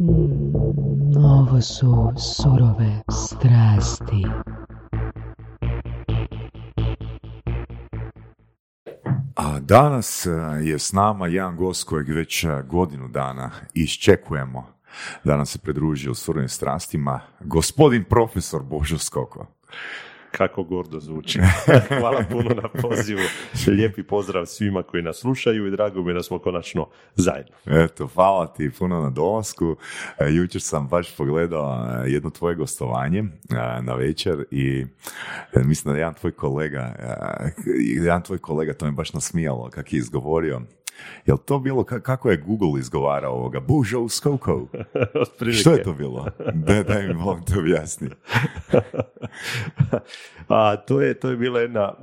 Mm, ovo su surove strasti. A danas e, je s nama jedan gost kojeg već e, godinu dana iščekujemo da nam se pridruži u surovim strastima, gospodin profesor Božo Skoko. Kako gordo zvuči. Hvala puno na pozivu. Lijepi pozdrav svima koji nas slušaju i drago mi da smo konačno zajedno. Eto, hvala ti puno na dolasku. E, jučer sam baš pogledao e, jedno tvoje gostovanje e, na večer i mislim da jedan tvoj kolega, jedan tvoj kolega to me baš nasmijalo kako je izgovorio Jel to bilo, kako je Google izgovarao ovoga? Bužo Skoko. Što je to bilo? Da, daj mi molim te objasni. a, to, je, to je bila jedna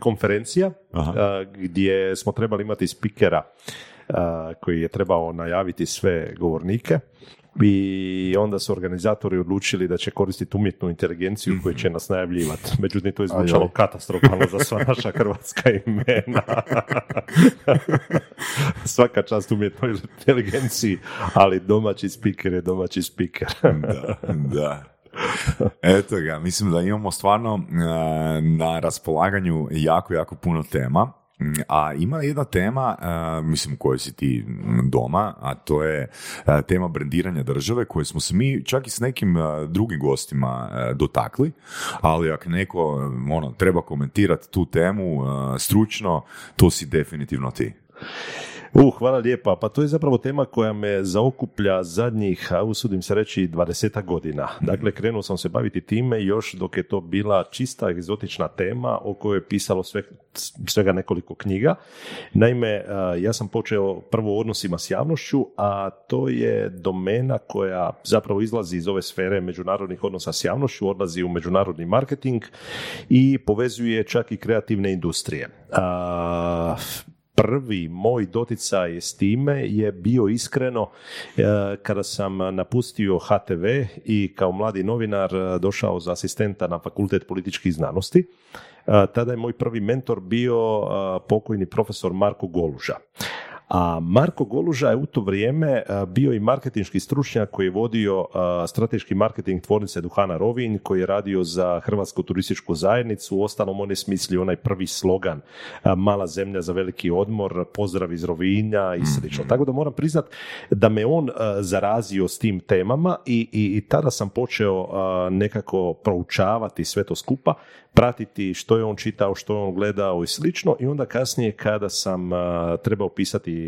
konferencija gdje smo trebali imati spikera koji je trebao najaviti sve govornike i onda su organizatori odlučili da će koristiti umjetnu inteligenciju koju će nas najavljivati. Međutim, to je zvučalo katastrofalno za sva naša hrvatska imena. Svaka čast umjetnoj inteligenciji, ali domaći spiker je domaći spiker. da, da. Eto ga, mislim da imamo stvarno eh, na raspolaganju jako, jako puno tema a ima jedna tema, mislim u kojoj si ti doma, a to je tema brendiranja države koje smo se mi čak i s nekim drugim gostima dotakli, ali ako neko ono, treba komentirati tu temu stručno, to si definitivno ti. Uh, hvala lijepa. Pa to je zapravo tema koja me zaokuplja zadnjih, usudim se reći, dvadeseta godina. Dakle, krenuo sam se baviti time još dok je to bila čista egzotična tema o kojoj je pisalo sve, svega nekoliko knjiga. Naime, ja sam počeo prvo odnosima s javnošću, a to je domena koja zapravo izlazi iz ove sfere međunarodnih odnosa s javnošću, odlazi u međunarodni marketing i povezuje čak i kreativne industrije prvi moj doticaj s time je bio iskreno e, kada sam napustio HTV i kao mladi novinar e, došao za asistenta na fakultet političkih znanosti. E, tada je moj prvi mentor bio pokojni profesor Marko Goluža. A Marko Goluža je u to vrijeme bio i marketinški stručnjak koji je vodio strateški marketing tvornice Duhana Rovinj, koji je radio za Hrvatsku turističku zajednicu. Ostalom on je smislio onaj prvi slogan Mala zemlja za veliki odmor, pozdrav iz Rovinja i slično. Tako da moram priznat da me on zarazio s tim temama i, i, i tada sam počeo nekako proučavati sve to skupa pratiti što je on čitao, što je on gledao i slično i onda kasnije kada sam trebao pisati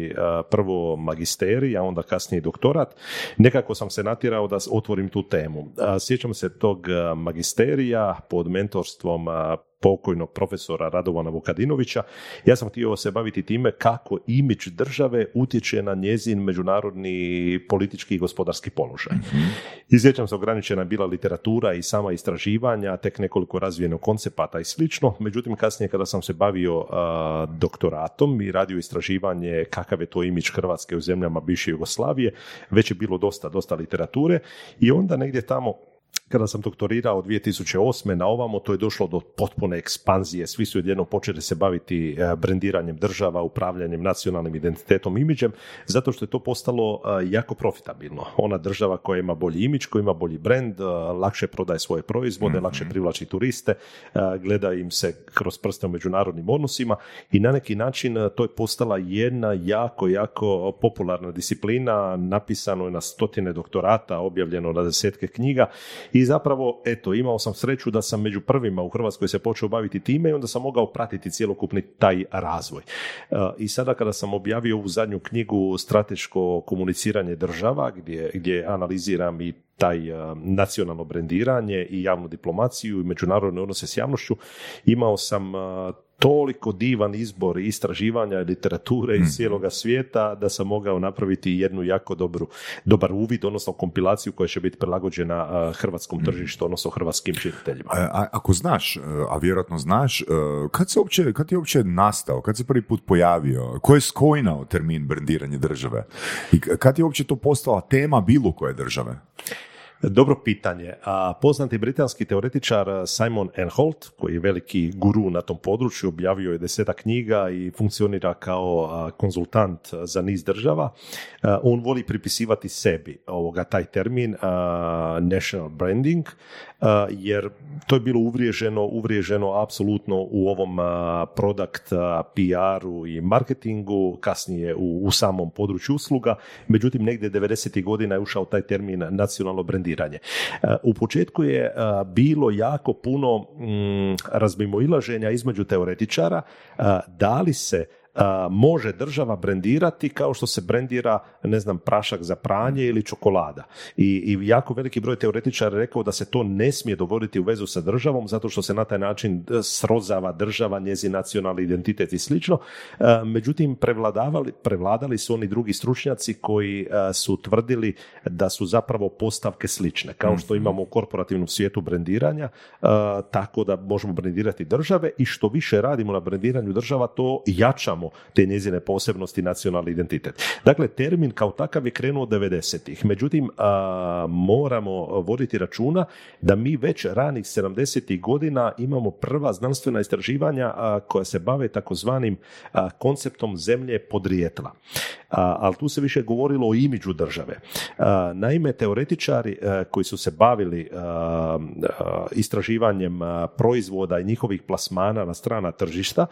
prvo magisterij, a onda kasnije doktorat, nekako sam se natjerao da otvorim tu temu. Sjećam se tog magisterija pod mentorstvom pokojnog profesora Radovana Vukadinovića, ja sam htio se baviti time kako imidž države utječe na njezin međunarodni politički i gospodarski položaj. mm se ograničena bila literatura i sama istraživanja, tek nekoliko razvijenog koncepata i slično, međutim kasnije kada sam se bavio doktoratom i radio istraživanje kakav je to imidž Hrvatske u zemljama bivše Jugoslavije, već je bilo dosta, dosta literature i onda negdje tamo kada sam doktorirao 2008. na ovamo, to je došlo do potpune ekspanzije. Svi su odjedno počeli se baviti e, brendiranjem država, upravljanjem nacionalnim identitetom, imidžem, zato što je to postalo e, jako profitabilno. Ona država koja ima bolji imidž, koja ima bolji brend, e, lakše prodaje svoje proizvode, mm lakše privlači turiste, gleda im se kroz prste u međunarodnim odnosima i na neki način to je postala jedna jako, jako popularna disciplina, napisano je na stotine doktorata, objavljeno na desetke knjiga i zapravo, eto, imao sam sreću da sam među prvima u Hrvatskoj se počeo baviti time i onda sam mogao pratiti cjelokupni taj razvoj. E, I sada kada sam objavio ovu zadnju knjigu Strateško komuniciranje država, gdje, gdje analiziram i taj e, nacionalno brendiranje i javnu diplomaciju i međunarodne odnose s javnošću, imao sam e, toliko divan izbor istraživanja literature iz mm. cijeloga svijeta da sam mogao napraviti jednu jako dobru, dobar uvid, odnosno kompilaciju koja će biti prilagođena hrvatskom mm. tržištu, odnosno hrvatskim čitateljima. A, ako znaš, a vjerojatno znaš, e, kad, se uopće, kad je uopće nastao, kad se prvi put pojavio, ko je skojnao termin brendiranje države i kad je uopće to postala tema bilo koje države? Dobro pitanje. A poznati britanski teoretičar Simon Enholt, koji je veliki guru na tom području, objavio je deseta knjiga i funkcionira kao konzultant za niz država. On voli pripisivati sebi ovoga taj termin national branding, jer to je bilo uvriježeno, uvriježeno apsolutno u ovom product PR-u i marketingu, kasnije u, u samom području usluga. Međutim, negdje 90. godina je ušao taj termin nacionalno brendiranje. U početku je bilo jako puno mm, razmimoilaženja između teoretičara da li se može država brendirati kao što se brendira, ne znam, prašak za pranje ili čokolada. I, i jako veliki broj teoretičara rekao da se to ne smije dovoditi u vezu sa državom zato što se na taj način e, srozava država, njezin nacionalni identitet i slično. E, međutim, prevladavali, prevladali su oni drugi stručnjaci koji e, su tvrdili da su zapravo postavke slične. Kao što mhm. imamo u korporativnom svijetu brendiranja, tako da možemo brendirati države i što više radimo na brendiranju država, to jačamo te njezine posebnosti nacionalni identitet. Dakle, termin kao takav je krenuo od 90-ih. Međutim, moramo voditi računa da mi već ranih 70-ih godina imamo prva znanstvena istraživanja koja se bave takozvanim konceptom zemlje podrijetla. Ali tu se više govorilo o imidžu države. Naime, teoretičari koji su se bavili istraživanjem proizvoda i njihovih plasmana na strana tržišta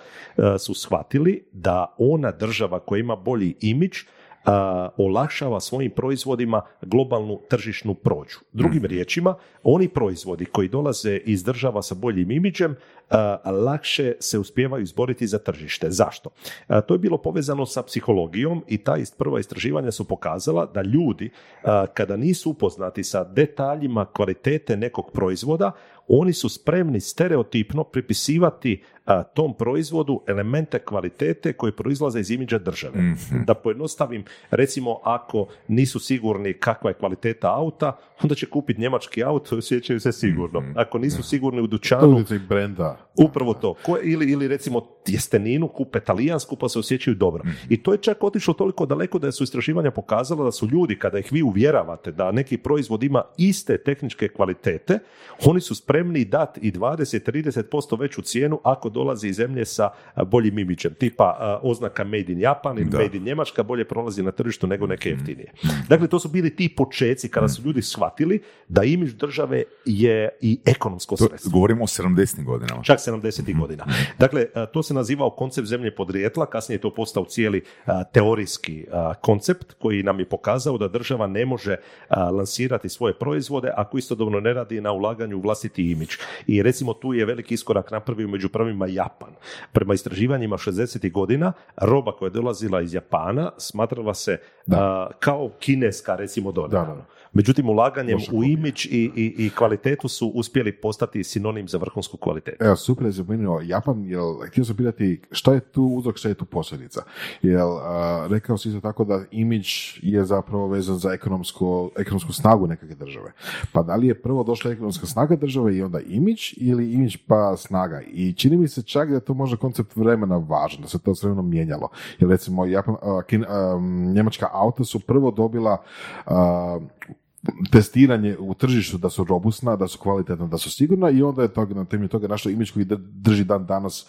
su shvatili da ona država koja ima bolji imidž olakšava svojim proizvodima globalnu tržišnu prođu. Drugim mhm. riječima, oni proizvodi koji dolaze iz država sa boljim imidžem lakše se uspijevaju izboriti za tržište. Zašto? To je bilo povezano sa psihologijom i ta prva istraživanja su pokazala da ljudi kada nisu upoznati sa detaljima kvalitete nekog proizvoda, oni su spremni stereotipno pripisivati tom proizvodu elemente kvalitete koje proizlaze iz imidža države. Mhm. Da pojednostavim, recimo ako nisu sigurni kakva je kvaliteta auta, onda će kupiti njemački auto i osjećaju se sigurno. Mhm. Ako nisu sigurni u dućanu... brenda. Upravo to. Ko, ili, ili recimo tjesteninu kupe talijansku pa se osjećaju dobro. Mhm. I to je čak otišlo toliko daleko da su istraživanja pokazala da su ljudi, kada ih vi uvjeravate da neki proizvod ima iste tehničke kvalitete, oni su spremni dati i 20-30% veću cijenu ako dolazi iz zemlje sa boljim imićem. Tipa oznaka Made in Japan ili Made in Njemačka bolje prolazi na tržištu nego neke mhm. jeftinije. Dakle, to su bili ti počeci kada su ljudi shvatili da imidž države je i ekonomsko sredstvo. Govorimo o 70. godinama. Čak 70. godina. Dakle, to se nazivao koncept zemlje podrijetla, kasnije je to postao cijeli teorijski koncept koji nam je pokazao da država ne može lansirati svoje proizvode ako istodobno ne radi na ulaganju u vlastiti imidž. I recimo tu je veliki iskorak napravio među prvima Japan. Prema istraživanjima 60. godina, roba koja je dolazila iz Japana smatrala se kao kineska, recimo, dodana. Međutim, ulaganjem u imidž i, i, i, kvalitetu su uspjeli postati sinonim za vrhunsku kvalitetu. Evo, super je zapomenuo Japan, jel, htio sam pitati šta je tu uzrok, šta je tu posljedica? Jel, rekao si isto tako da imidž je zapravo vezan za ekonomsku, ekonomsku snagu nekakve države. Pa da li je prvo došla ekonomska snaga države i onda imidž ili imidž pa snaga? I čini mi se čak da je to možda koncept vremena važan, da se to s vremenom mijenjalo. Jer recimo Japan, njemačka auta su prvo dobila testiranje u tržištu da su robustna, da su kvalitetna, da su sigurna i onda je to, na temelju toga našo imidž koji drži dan danas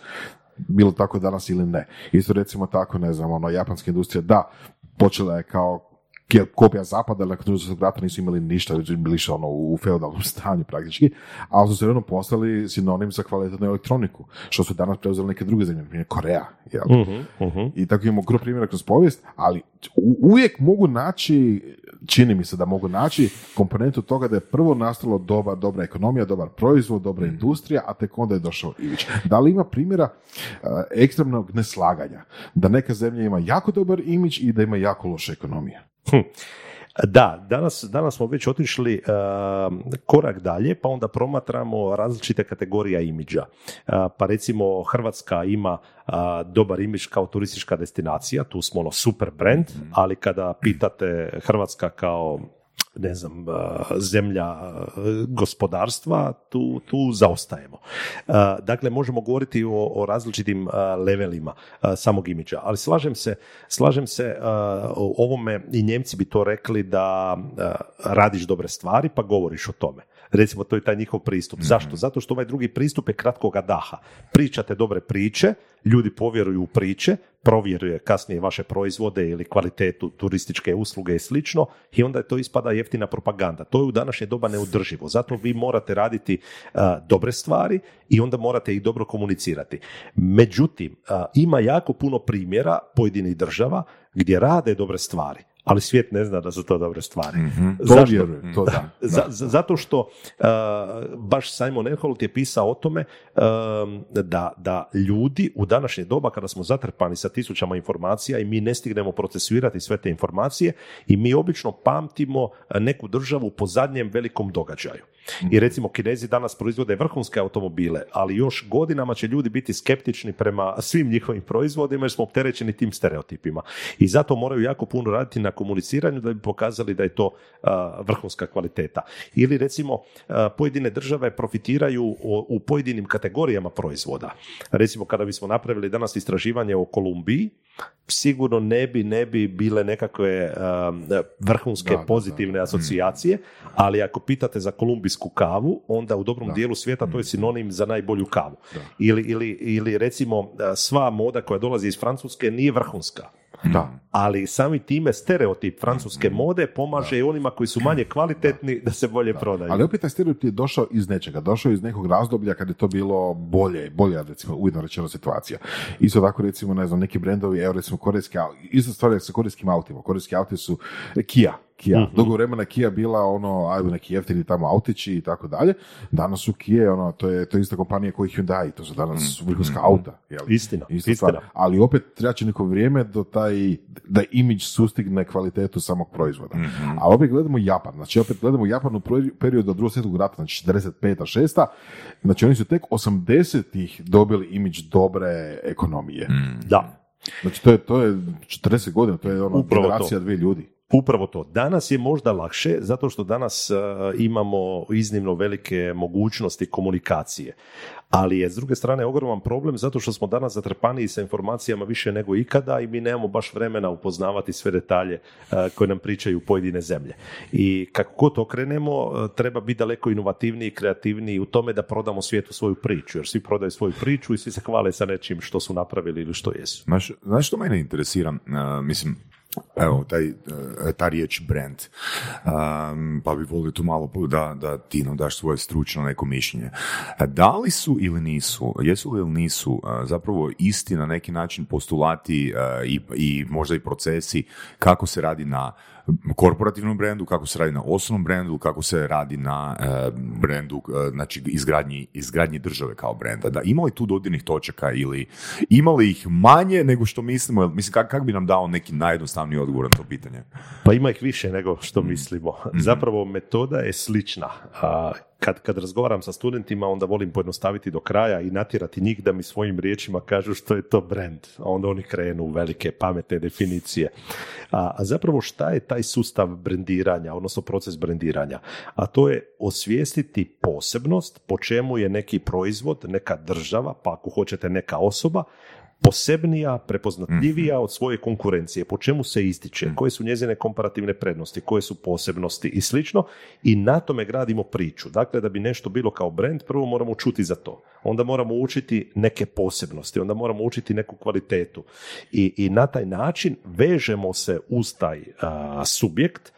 bilo tako danas ili ne. Isto recimo tako, ne znam, ono, japanska industrija, da, počela je kao kopija zapada, nakon drugog svjetskog rata nisu imali ništa, bili su ono u feudalnom stanju praktički, ali su se postali sinonim za kvalitetnu elektroniku, što su danas preuzeli neke druge zemlje, primjer Koreja. Jel? Uh-huh, I tako imamo gro primjera kroz povijest, ali uvijek mogu naći, čini mi se da mogu naći komponentu toga da je prvo nastalo dobar, dobra ekonomija, dobar proizvod, dobra mhm. industrija, a tek onda je došao Ivić. Da li ima primjera uh, ekstremnog neslaganja? Da neka zemlja ima jako dobar imidž i da ima jako loša ekonomija? Hm. Da, danas, danas smo već otišli uh, korak dalje, pa onda promatramo različite kategorija imidža. Uh, pa recimo Hrvatska ima uh, dobar imidž kao turistička destinacija, tu smo ono super brand, mhm. ali kada pitate Hrvatska kao ne znam, zemlja gospodarstva, tu, tu zaostajemo. Dakle, možemo govoriti o, o različitim levelima samog imidža, ali slažem se, slažem se o ovome i Njemci bi to rekli da radiš dobre stvari pa govoriš o tome. Recimo, to je taj njihov pristup. Zašto? Zato što ovaj drugi pristup je kratkoga daha. Pričate dobre priče, ljudi povjeruju u priče, provjeruje kasnije vaše proizvode ili kvalitetu turističke usluge i slično i onda je to ispada jeftina propaganda. To je u današnje doba neudrživo. Zato vi morate raditi dobre stvari i onda morate ih dobro komunicirati. Međutim, ima jako puno primjera pojedinih država gdje rade dobre stvari ali svijet ne zna da su to dobre stvari. Mm-hmm. To vjerujem, to da. zato što uh, baš Simon Eholt je pisao o tome um, da, da ljudi u današnje doba kada smo zatrpani sa tisućama informacija i mi ne stignemo procesuirati sve te informacije i mi obično pamtimo neku državu po zadnjem velikom događaju. I recimo Kinezi danas proizvode vrhunske automobile, ali još godinama će ljudi biti skeptični prema svim njihovim proizvodima jer smo opterećeni tim stereotipima. I zato moraju jako puno raditi na komuniciranju da bi pokazali da je to vrhunska kvaliteta. Ili recimo pojedine države profitiraju u pojedinim kategorijama proizvoda. Recimo kada bismo napravili danas istraživanje o Kolumbiji, sigurno ne bi, ne bi bile nekakve vrhunske pozitivne asocijacije, ali ako pitate za kolumbijsku kavu, onda u dobrom dijelu svijeta to je sinonim za najbolju kavu. Ili, ili, ili recimo sva moda koja dolazi iz Francuske nije vrhunska. Da. Ali sami time stereotip francuske mm. mode pomaže i onima koji su manje kvalitetni da, se bolje prodaju. Ali opet taj stereotip je došao iz nečega, došao je iz nekog razdoblja kad je to bilo bolje, bolje recimo ujedno rečeno situacija. Isto tako recimo ne znam neki brendovi, evo recimo korejski, isto stvari sa korejskim autima. Korejski auti su Kia, Kia. Mm-hmm. Dugo vremena Kia bila ono, ajde neki jeftini tamo autići i tako dalje. Danas su Kia, ono, to je, to je ista kompanija koji Hyundai, to su danas mm vrhunska auta. Jel? Istina, istina. Ali opet treba će neko vrijeme do taj, da imidž sustigne kvalitetu samog proizvoda. Mm-hmm. Ali opet gledamo Japan, znači opet gledamo Japan u periodu od drugog svjetskog rata, znači 45. 6. Znači oni su tek 80-ih dobili imidž dobre ekonomije. Da. Znači to je, to je 40 godina, to je ono generacija dvije ljudi. Upravo to. Danas je možda lakše zato što danas uh, imamo iznimno velike mogućnosti komunikacije. Ali je s druge strane ogroman problem zato što smo danas zatrpani sa informacijama više nego ikada i mi nemamo baš vremena upoznavati sve detalje uh, koje nam pričaju pojedine zemlje. I kako god okrenemo, uh, treba biti daleko inovativniji i kreativniji u tome da prodamo svijetu svoju priču, jer svi prodaju svoju priču i svi se hvale sa nečim što su napravili ili što jesu. Znaš, znaš što mene interesira? mislim, evo, taj, e, ta riječ brand. Um, pa bi volio tu malo da, da ti nam daš svoje stručno neko mišljenje. E, da li su ili nisu, jesu li ili nisu e, zapravo isti na neki način postulati i, i možda i procesi kako se radi na korporativnom brendu, kako se radi na osobnom brendu, kako se radi na e, brendu, e, znači izgradnji, izgradnji države kao brenda. Da, ima li tu dodirnih točaka ili ima li ih manje nego što mislimo? Mislim, kako kak bi nam dao neki najjednostavniji odgovor na to pitanje? Pa ima ih više nego što mislimo. Mhm. Zapravo metoda je slična. Kad, kad razgovaram sa studentima, onda volim pojednostaviti do kraja i natjerati njih da mi svojim riječima kažu što je to brand. A onda oni krenu u velike pametne definicije. A, a zapravo šta je taj sustav brendiranja, odnosno proces brendiranja? A to je osvijestiti posebnost po čemu je neki proizvod, neka država, pa ako hoćete neka osoba, posebnija, prepoznatljivija mhm. od svoje konkurencije, po čemu se ističe, mhm. koje su njezine komparativne prednosti, koje su posebnosti i slično i na tome gradimo priču. Dakle, da bi nešto bilo kao brand, prvo moramo čuti za to. Onda moramo učiti neke posebnosti, onda moramo učiti neku kvalitetu i, i na taj način vežemo se uz taj subjekt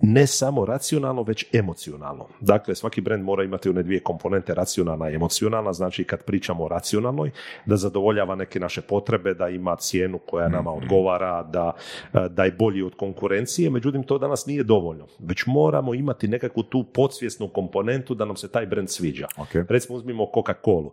ne samo racionalno, već emocionalno. Dakle, svaki brand mora imati one dvije komponente, racionalna i emocionalna, znači kad pričamo o racionalnoj, da zadovoljava neke naše potrebe, da ima cijenu koja nama mhm. odgovara, da, da je bolji od konkurencije, međutim to danas nije dovoljno. Već moramo imati nekakvu tu podsvjesnu komponentu da nam se taj brand sviđa. Okay. Recimo uzmimo Coca-Colu.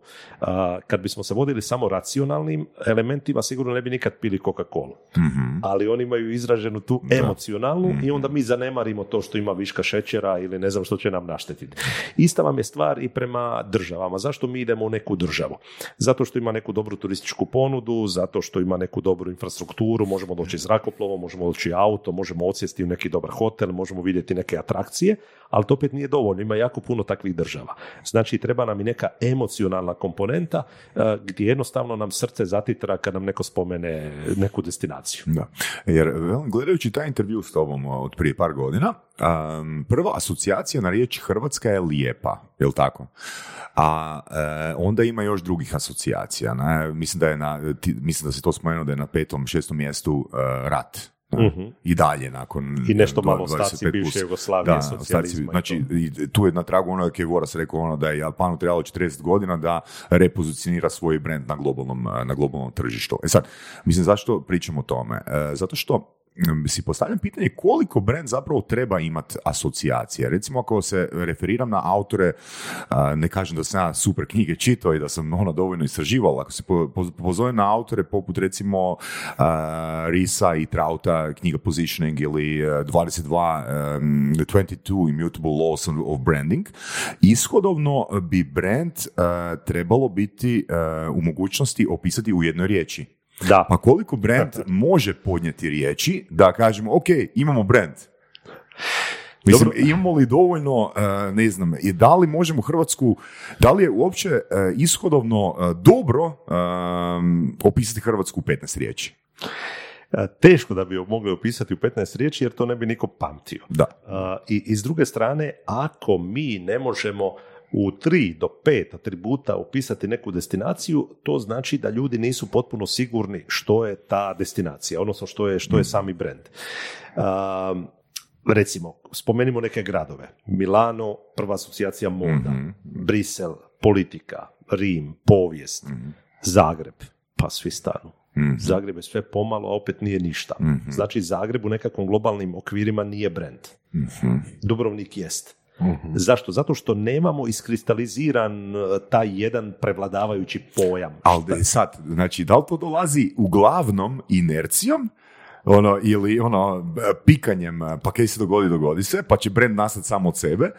Kad bismo se vodili samo racionalnim elementima, sigurno ne bi nikad pili Coca-Colu. mm Ali oni imaju izraženu tu emocionalnu i onda mi zanemarimo hvalimo to što ima viška šećera ili ne znam što će nam naštetiti. Ista vam je stvar i prema državama. Zašto mi idemo u neku državu? Zato što ima neku dobru turističku ponudu, zato što ima neku dobru infrastrukturu, možemo doći zrakoplovom, možemo doći auto, možemo odsjesti u neki dobar hotel, možemo vidjeti neke atrakcije, ali to opet nije dovoljno, ima jako puno takvih država. Znači treba nam i neka emocionalna komponenta eh, gdje jednostavno nam srce zatitra kad nam neko spomene neku destinaciju. Da. Jer gledajući taj intervju s tobom od prije par godina, um, prva asocijacija na riječ Hrvatska je lijepa, je tako? A e, onda ima još drugih asocijacija. Ne? Mislim da je na, ti, mislim da se to spomenuo da je na petom, šestom mjestu e, rat. Mhm. I dalje nakon I nešto malo 25 ostaci bivše Jugoslavije, da, socijalizma ostaci, znači tu je na tragu ono je Voras rekao ono da je Japanu trebalo 40 godina da repozicionira svoj brand na globalnom, na globalnom tržištu. E sad, mislim zašto pričamo o tome? E, zato što si postavljam pitanje koliko brand zapravo treba imati asocijacije. Recimo ako se referiram na autore, ne kažem da sam ja super knjige čitao i da sam ono dovoljno istraživao, ako se po- po- pozovem na autore poput recimo Risa i Trauta, knjiga Positioning ili a, 22, um, 22 Immutable Laws of Branding, ishodovno bi brand a, trebalo biti a, u mogućnosti opisati u jednoj riječi. Da, Pa koliko brand može podnijeti riječi da kažemo, ok, imamo brand. Mislim, Dobro. imamo li dovoljno, e, ne znam, i da li možemo Hrvatsku, da li je uopće e, ishodovno e, dobro opisati Hrvatsku u 15 riječi? Teško da bi ju mogli opisati u 15 riječi jer to ne bi niko pamtio. Da. I, I s druge strane, ako mi ne možemo u tri do pet atributa opisati neku destinaciju, to znači da ljudi nisu potpuno sigurni što je ta destinacija, odnosno što je, što je sami brand. Um, recimo, spomenimo neke gradove. Milano, prva asocijacija moda, Brisel, politika, Rim, povijest, Zagreb, pa svi stanu. Zagreb je sve pomalo, a opet nije ništa. Znači Zagreb u nekakvom globalnim okvirima nije brand. Dubrovnik jest. Zašto? Zato što nemamo iskristaliziran uh, taj jedan prevladavajući pojam. Ali da je sad, znači, da li to dolazi uglavnom inercijom, ono, ili ono, pikanjem, pa kaj se dogodi, dogodi se, pa će brand nastati samo od sebe.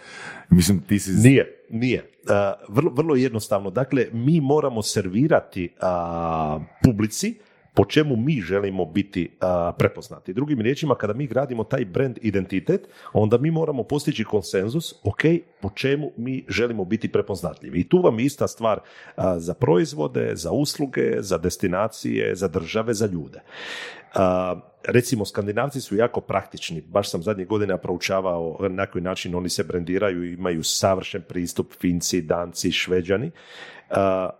Mislim, ti si... Nije, nije. Uh, vrlo, vrlo jednostavno. Dakle, mi moramo servirati uh, publici po čemu mi želimo biti uh, prepoznati. Drugim riječima, kada mi gradimo taj brand identitet, onda mi moramo postići konsenzus, ok, po čemu mi želimo biti prepoznatljivi. I tu vam je ista stvar uh, za proizvode, za usluge, za destinacije, za države, za ljude. Uh, recimo, skandinavci su jako praktični. Baš sam zadnjih godina proučavao na koji način oni se brendiraju i imaju savršen pristup, Finci, Danci, Šveđani. Uh,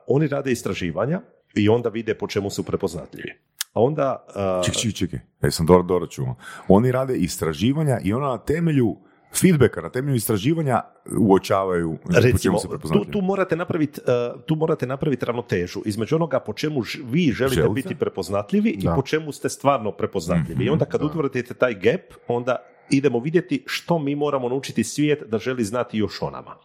oni rade istraživanja i onda vide po čemu su prepoznatljivi. A onda... uh, Čekaj, čekaj, čekaj. Jesam dobro, dobro čuo. Oni rade istraživanja i ona na temelju feedbacka, na temelju istraživanja uočavaju po čemu recimo, se tu, prepoznatljivi. tu morate napraviti uh, tu morate napraviti ravnotežu između onoga po čemu ž- vi želite, Želite? biti prepoznatljivi Da. i po čemu ste stvarno prepoznatljivi. I onda kad utvrdite taj gap, onda idemo vidjeti što mi moramo naučiti svijet da želi znati još o nama.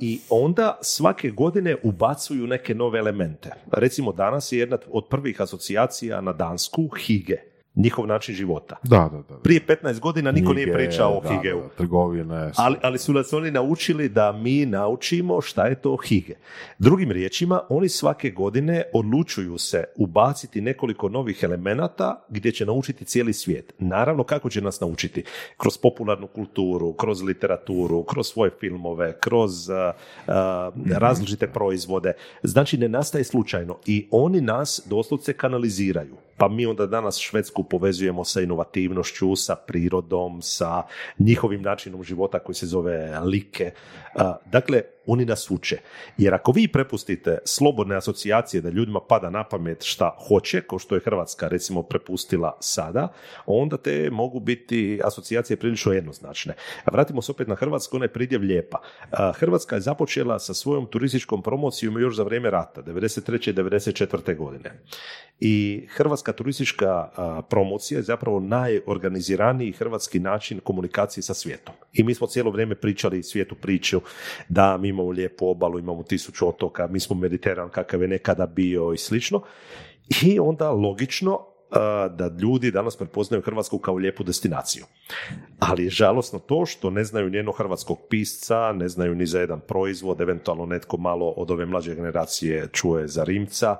I onda svake godine ubacuju neke nove elemente. Recimo danas je jedna od prvih asocijacija na Dansku Hige, njihov način života. Da, da, da. Prije 15 godina niko nije Knjige, pričao o Higeu. trgovine. Ali, ali su nas oni naučili da mi naučimo šta je to hige. Drugim riječima, oni svake godine odlučuju se ubaciti nekoliko novih elemenata gdje će naučiti cijeli svijet. Naravno, kako će nas naučiti? Kroz popularnu kulturu, kroz literaturu, kroz svoje filmove, kroz uh, uh, različite proizvode. Znači, ne nastaje slučajno. I oni nas doslovce kanaliziraju. Pa mi onda danas Švedsku povezujemo sa inovativnošću, sa prirodom, sa njihovim načinom života koji se zove like. Dakle, oni nas uče. Jer ako vi prepustite slobodne asocijacije da ljudima pada na pamet šta hoće, kao što je Hrvatska recimo prepustila sada, onda te mogu biti asocijacije prilično jednoznačne. A Vratimo se opet na Hrvatsku, ona je pridjev lijepa. Hrvatska je započela sa svojom turističkom promocijom još za vrijeme rata, 93. i 94. godine. I hrvatska turistička promocija je zapravo najorganiziraniji hrvatski način komunikacije sa svijetom. I mi smo cijelo vrijeme pričali svijetu priču da mi imamo lijepu obalu, imamo tisuću otoka, mi smo Mediteran kakav je nekada bio i slično. I onda logično da ljudi danas prepoznaju Hrvatsku kao lijepu destinaciju. Ali je žalosno to što ne znaju nijednog hrvatskog pisca, ne znaju ni za jedan proizvod, eventualno netko malo od ove mlađe generacije čuje za Rimca,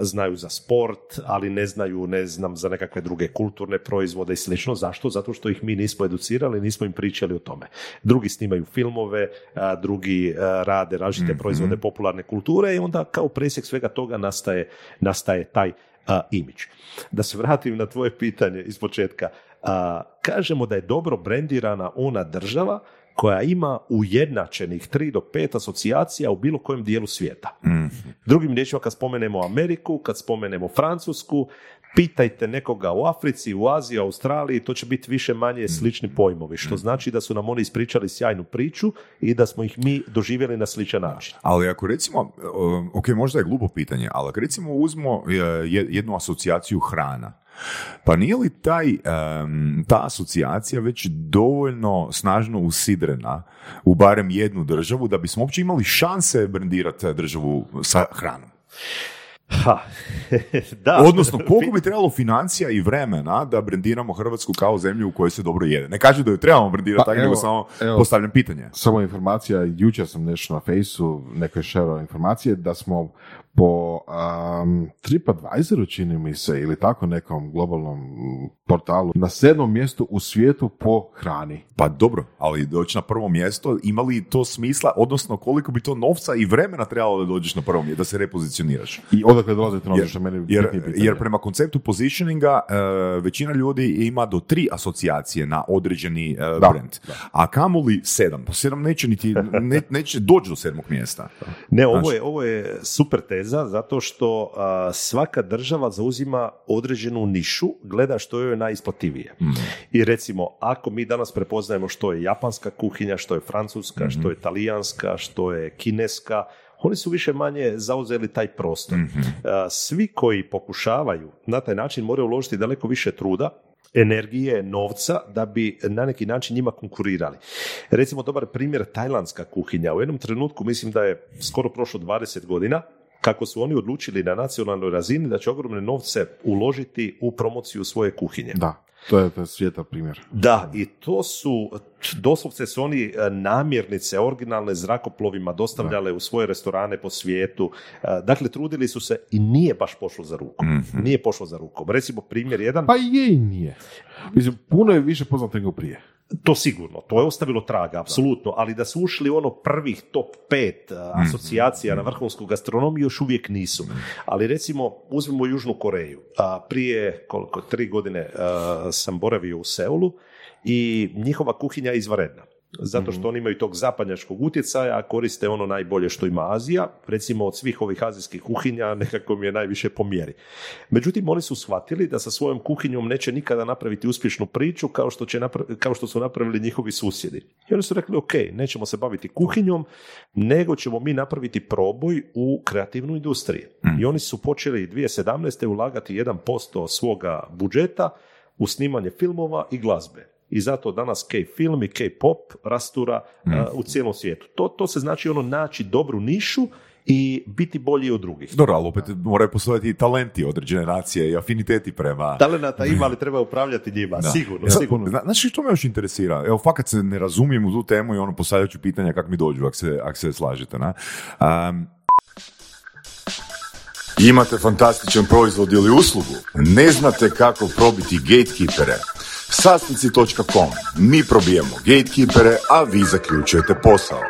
znaju za sport, ali ne znaju, ne znam, za nekakve druge kulturne proizvode i slično. Zašto? Zato što ih mi nismo educirali, nismo im pričali o tome. Drugi snimaju filmove, drugi rade različite proizvode popularne kulture i onda kao presjek svega toga nastaje, nastaje taj a, imidž. Da se vratim na tvoje pitanje iz početka. A, kažemo da je dobro brendirana ona država koja ima ujednačenih 3 do 5 asocijacija u bilo kojem dijelu svijeta. Drugim riječima, kad spomenemo Ameriku, kad spomenemo Francusku, pitajte nekoga u Africi, u Aziji, u Australiji, to će biti više manje slični pojmovi, što znači da su nam oni ispričali sjajnu priču i da smo ih mi doživjeli na sličan način. Ali ako recimo, uh, ok, možda je glupo pitanje, ali ako recimo uzmo je- jednu asocijaciju hrana, pa nije li taj, um, ta asocijacija već dovoljno snažno usidrena u barem jednu državu da bismo uopće imali šanse brendirati državu sa hranom? Ha, da. Odnosno, koliko bi trebalo financija i vremena da brendiramo Hrvatsku kao zemlju u kojoj se dobro jede? Ne kažem da ju trebamo brendirati, Pa tako nego samo evo. postavljam pitanje. Samo informacija, jučer sam nešto na fejsu, neko je šerao informacije da smo po um, TripAdvisoru čini mi se ili tako nekom globalnom portalu na sedmom mjestu u svijetu po hrani. Pa dobro, ali doći na prvo mjesto, ima li to smisla, odnosno koliko bi to novca i vremena trebalo da dođeš na prvo mjesto, da se repozicioniraš? I odakle dolazi to Jer, meni jer, jer prema konceptu positioninga e, većina ljudi ima do tri asocijacije na određeni e, Da, brand. A kamoli sedam? Pa sedam neće niti, ne, neće doći do sedmog mjesta. Ne, ovo je, ovo je super teza zato što a, svaka država zauzima određenu nišu, gleda što joj je najisplativije. I recimo, ako mi danas prepoznajemo što je japanska kuhinja, što je francuska, što je talijanska, što je kineska, oni su više manje zauzeli taj prostor. A, Svi koji pokušavaju na taj način moraju uložiti daleko više truda, energije, novca, da bi na neki način njima konkurirali. Recimo, dobar primjer tajlandska kuhinja. U jednom trenutku, mislim da je skoro prošlo 20 godina, kako su oni odlučili na nacionalnoj razini da će ogromne novce uložiti u promociju svoje kuhinje. Da, to je, to je svijeta primjer. Da, i to su, doslovce su oni e, namirnice originalne zrakoplovima dostavljale u svoje restorane po svijetu. E, Dakle, trudili su se i nije baš pošlo za rukom. Nije pošlo za rukom. Recimo, primjer jedan, Pa je i nije. Mislim, puno je više poznato nego prije. to sigurno, to je ostavilo traga, apsolutno, ali da su ušli ono prvih top pet uh, asocijacija na vrhunsku gastronomiju još uvijek nisu. Ali recimo, uzmemo Južnu Koreju. A, prije koliko, tri godine sam boravio u Seulu i njihova kuhinja je izvanredna. Zato što oni imaju tog zapadnjačkog utjecaja, a koriste ono najbolje što ima Azija. Recimo od svih ovih azijskih kuhinja nekako mi je najviše po mjeri. Međutim, oni su shvatili da sa svojom kuhinjom neće nikada napraviti uspješnu priču kao što, će napra- kao što su napravili njihovi susjedi. I oni su rekli, ok, nećemo se baviti kuhinjom, nego ćemo mi napraviti proboj u kreativnu industriju. I oni su počeli 2017. ulagati 1% svoga budžeta u snimanje filmova i glazbe. I zato danas K-film i K-pop rastura a, u cijelom svijetu. To, to se znači ono naći dobru nišu i biti bolji od drugih. Dobro, ali opet moraju postojati i talenti određene nacije i afiniteti prema... Talenata ima, ali treba upravljati njima, sigurno, E sad, sigurno. Zna, znaš što me još interesira? Evo, fakat se ne razumijem u tu temu i ono postavljat ću pitanja kako mi dođu, ako se, ako se slažete. Na? Um, Imate fantastičan proizvod ili uslugu? Ne znate kako probiti gatekeepere? Sastnici.com. Mi probijemo gatekeepere, a vi zaključujete posao.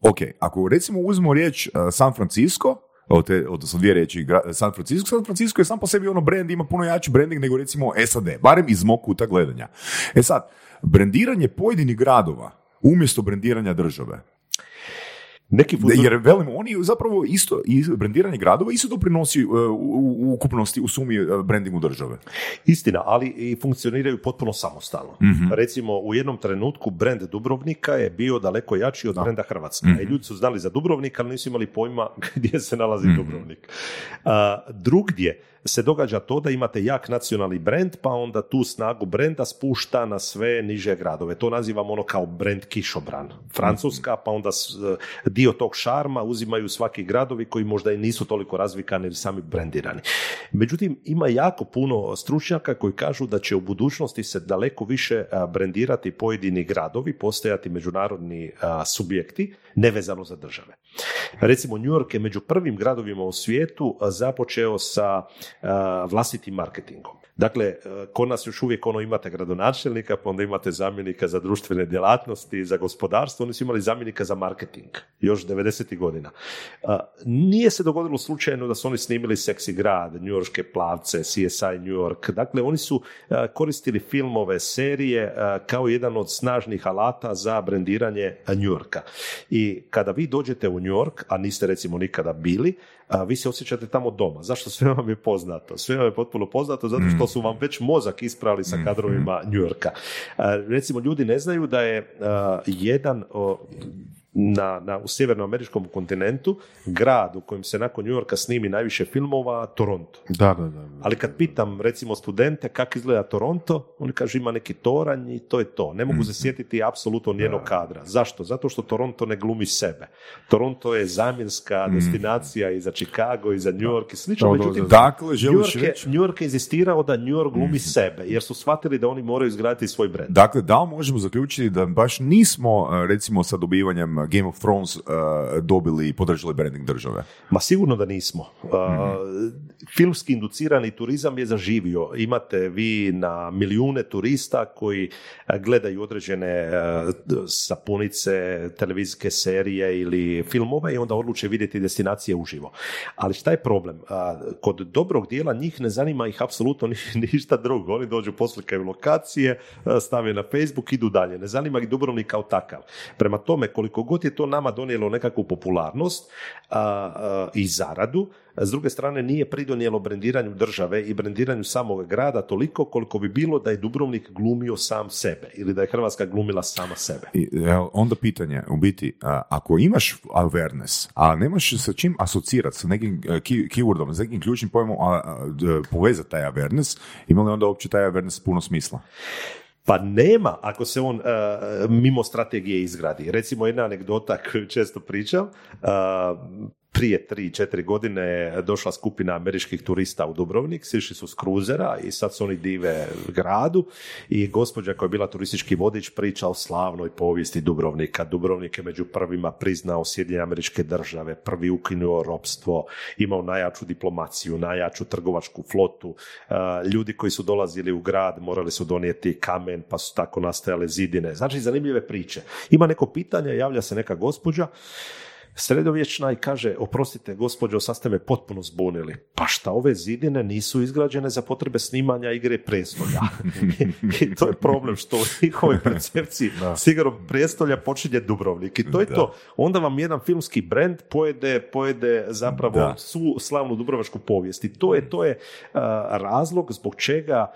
Ok, ako recimo uzmemo riječ uh, San Francisco, od odnosno dvije riječi, gra- San Francisco, San Francisco je sam po sebi ono brand, ima puno jači branding nego recimo SAD, barem iz mog kuta gledanja. E sad, brendiranje pojedinih gradova umjesto brendiranja države. Neki futuri- Jer velim, oni zapravo isto, i brendiranje gradova isto doprinosi uh, u, u ukupnosti, u sumi uh, brandingu države. Istina, ali i funkcioniraju potpuno samostalno. Mhm. Recimo, u jednom trenutku brend Dubrovnika je bio daleko jači od brenda Hrvatska. Mhm. I ljudi su znali za Dubrovnik, ali nisu imali pojma gdje se nalazi Dubrovnik. A, drugdje, se događa to da imate jak nacionalni brend, pa onda tu snagu brenda spušta na sve niže gradove. To nazivamo ono kao brend kišobran. Francuska, pa onda dio tog šarma uzimaju svaki gradovi koji možda i nisu toliko razvikani ili sami brendirani. Međutim, ima jako puno stručnjaka koji kažu da će u budućnosti se daleko više brendirati pojedini gradovi, postojati međunarodni subjekti, nevezano za države. Recimo, New York je među prvim gradovima u svijetu započeo sa vlastitim marketingom. Dakle, e, kod nas još uvijek ono imate gradonačelnika, pa onda imate zamjenika za društvene djelatnosti, za gospodarstvo, oni su imali zamjenika za marketing, još 90. godina. Nije se dogodilo slučajno da su oni snimili Seksi grad, New Yorkske plavce, CSI New York. Dakle, oni su koristili filmove, serije kao jedan od snažnih alata za brendiranje New Yorka. I kada vi dođete u New York, a niste recimo nikada bili, a, vi se osjećate tamo doma. Zašto? Sve vam je poznato. Sve vam je potpuno poznato zato što mm. su vam već mozak isprali sa mm. kadrovima New Yorka. recimo, ljudi ne znaju da je jedan na, na, u sjevernoameričkom kontinentu, grad u kojem se nakon New Yorka snimi najviše filmova, Toronto. Da, da, da, Ali kad pitam recimo studente kako izgleda Toronto, oni kažu ima neki toranj i to je to. Ne mogu se mhm. sjetiti apsolutno nijednog kadra. Zašto? Zato što Toronto ne glumi sebe. Toronto je zamjenska mhm. destinacija i za Chicago i za New York i slično. Međutim, dakle, New York, je, New York je inzistirao da New York glumi mhm. sebe, jer su shvatili da oni moraju izgraditi svoj brend. Dakle, da možemo zaključiti da baš nismo recimo sa dobivanjem Game of Thrones uh, dobili i podržali branding države? Ma sigurno da nismo. Uh, filmski inducirani turizam je zaživio. Imate vi na milijune turista koji uh, gledaju određene sapunice, televizijske serije ili filmove i onda odluče vidjeti destinacije uživo. Ali šta je problem? Kod dobrog dijela njih ne zanima ih apsolutno ništa drugo. Oni dođu, poslikaju lokacije, stave na Facebook, idu dalje. Ne zanima ih Dubrovnik kao takav. Prema tome, koliko god je to nama donijelo nekakvu popularnost i zaradu, s druge strane nije pridonijelo brendiranju države i brendiranju samog grada toliko koliko bi bilo da je Dubrovnik glumio sam sebe ili da je Hrvatska glumila sama sebe. I, onda pitanje, u biti, ako imaš awareness, a nemaš sa čim asocirati, sa nekim e, keywordom, sa nekim ključnim pojmom povezati taj awareness, ima li onda uopće taj awareness puno smisla? Pa nema ako se on uh, mimo strategije izgradi. Recimo jedna anegdota koju često pričam, uh, prije tri, četiri godine došla skupina američkih turista u Dubrovnik, sišli su s kruzera i sad su oni dive gradu i gospođa koja je bila turistički vodič priča o slavnoj povijesti Dubrovnika. Dubrovnik je među prvima priznao Sjedinje američke države, prvi ukinuo ropstvo, imao najjaču diplomaciju, najjaču trgovačku flotu. Ljudi koji su dolazili u grad morali su donijeti kamen pa su tako nastajale zidine. Znači zanimljive priče. Ima neko pitanje, javlja se neka gospođa sredovječna i kaže, oprostite gospođo, sad ste me potpuno zbunili. Pa šta, ove zidine nisu izgrađene za potrebe snimanja igre prestolja. I to je problem što u njihovoj percepciji sigurno prestolja počinje Dubrovnik. I to je to. Onda vam jedan filmski brand pojede, pojede zapravo da. svu slavnu dubrovačku povijest. I to je, to je razlog zbog čega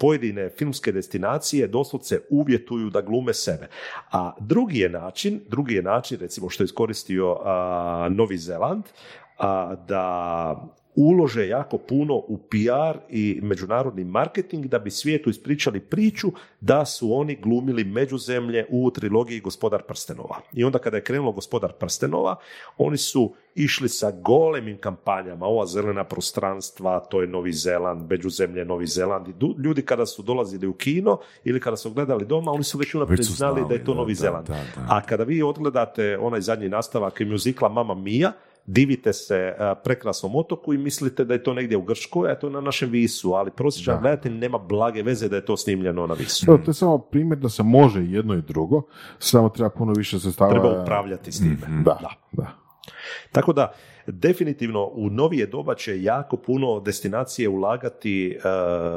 pojedine filmske destinacije doslovce uvjetuju da glume sebe. A drugi je način, drugi je način recimo što je iskoristio Novi Zeland, da ulože jako puno u PR i međunarodni marketing da bi svijetu ispričali priču da su oni glumili međuzemlje u trilogiji Gospodar prstenova. I onda kada je krenulo Gospodar prstenova, oni su išli sa golemim kampanjama, ova zelena prostranstva, to je Novi Zeland, međuzemlje Novi Zeland. Ljudi kada su dolazili u kino ili kada su gledali doma, oni su već unaprijed znali da je to Novi Zeland. A kada vi odgledate onaj zadnji nastavak muzikla Mama Mia, divite se e, prekrasnom otoku i mislite da je to negdje u Grčkoj, a to je na našem visu, ali prosječan gledatelj nema blage veze da je to snimljeno na visu. to je samo primjer da se može jedno i drugo, samo treba puno više sredstava. Treba upravljati s time. Da, da. da. Tako da, definitivno u novije doba će jako puno destinacije ulagati e,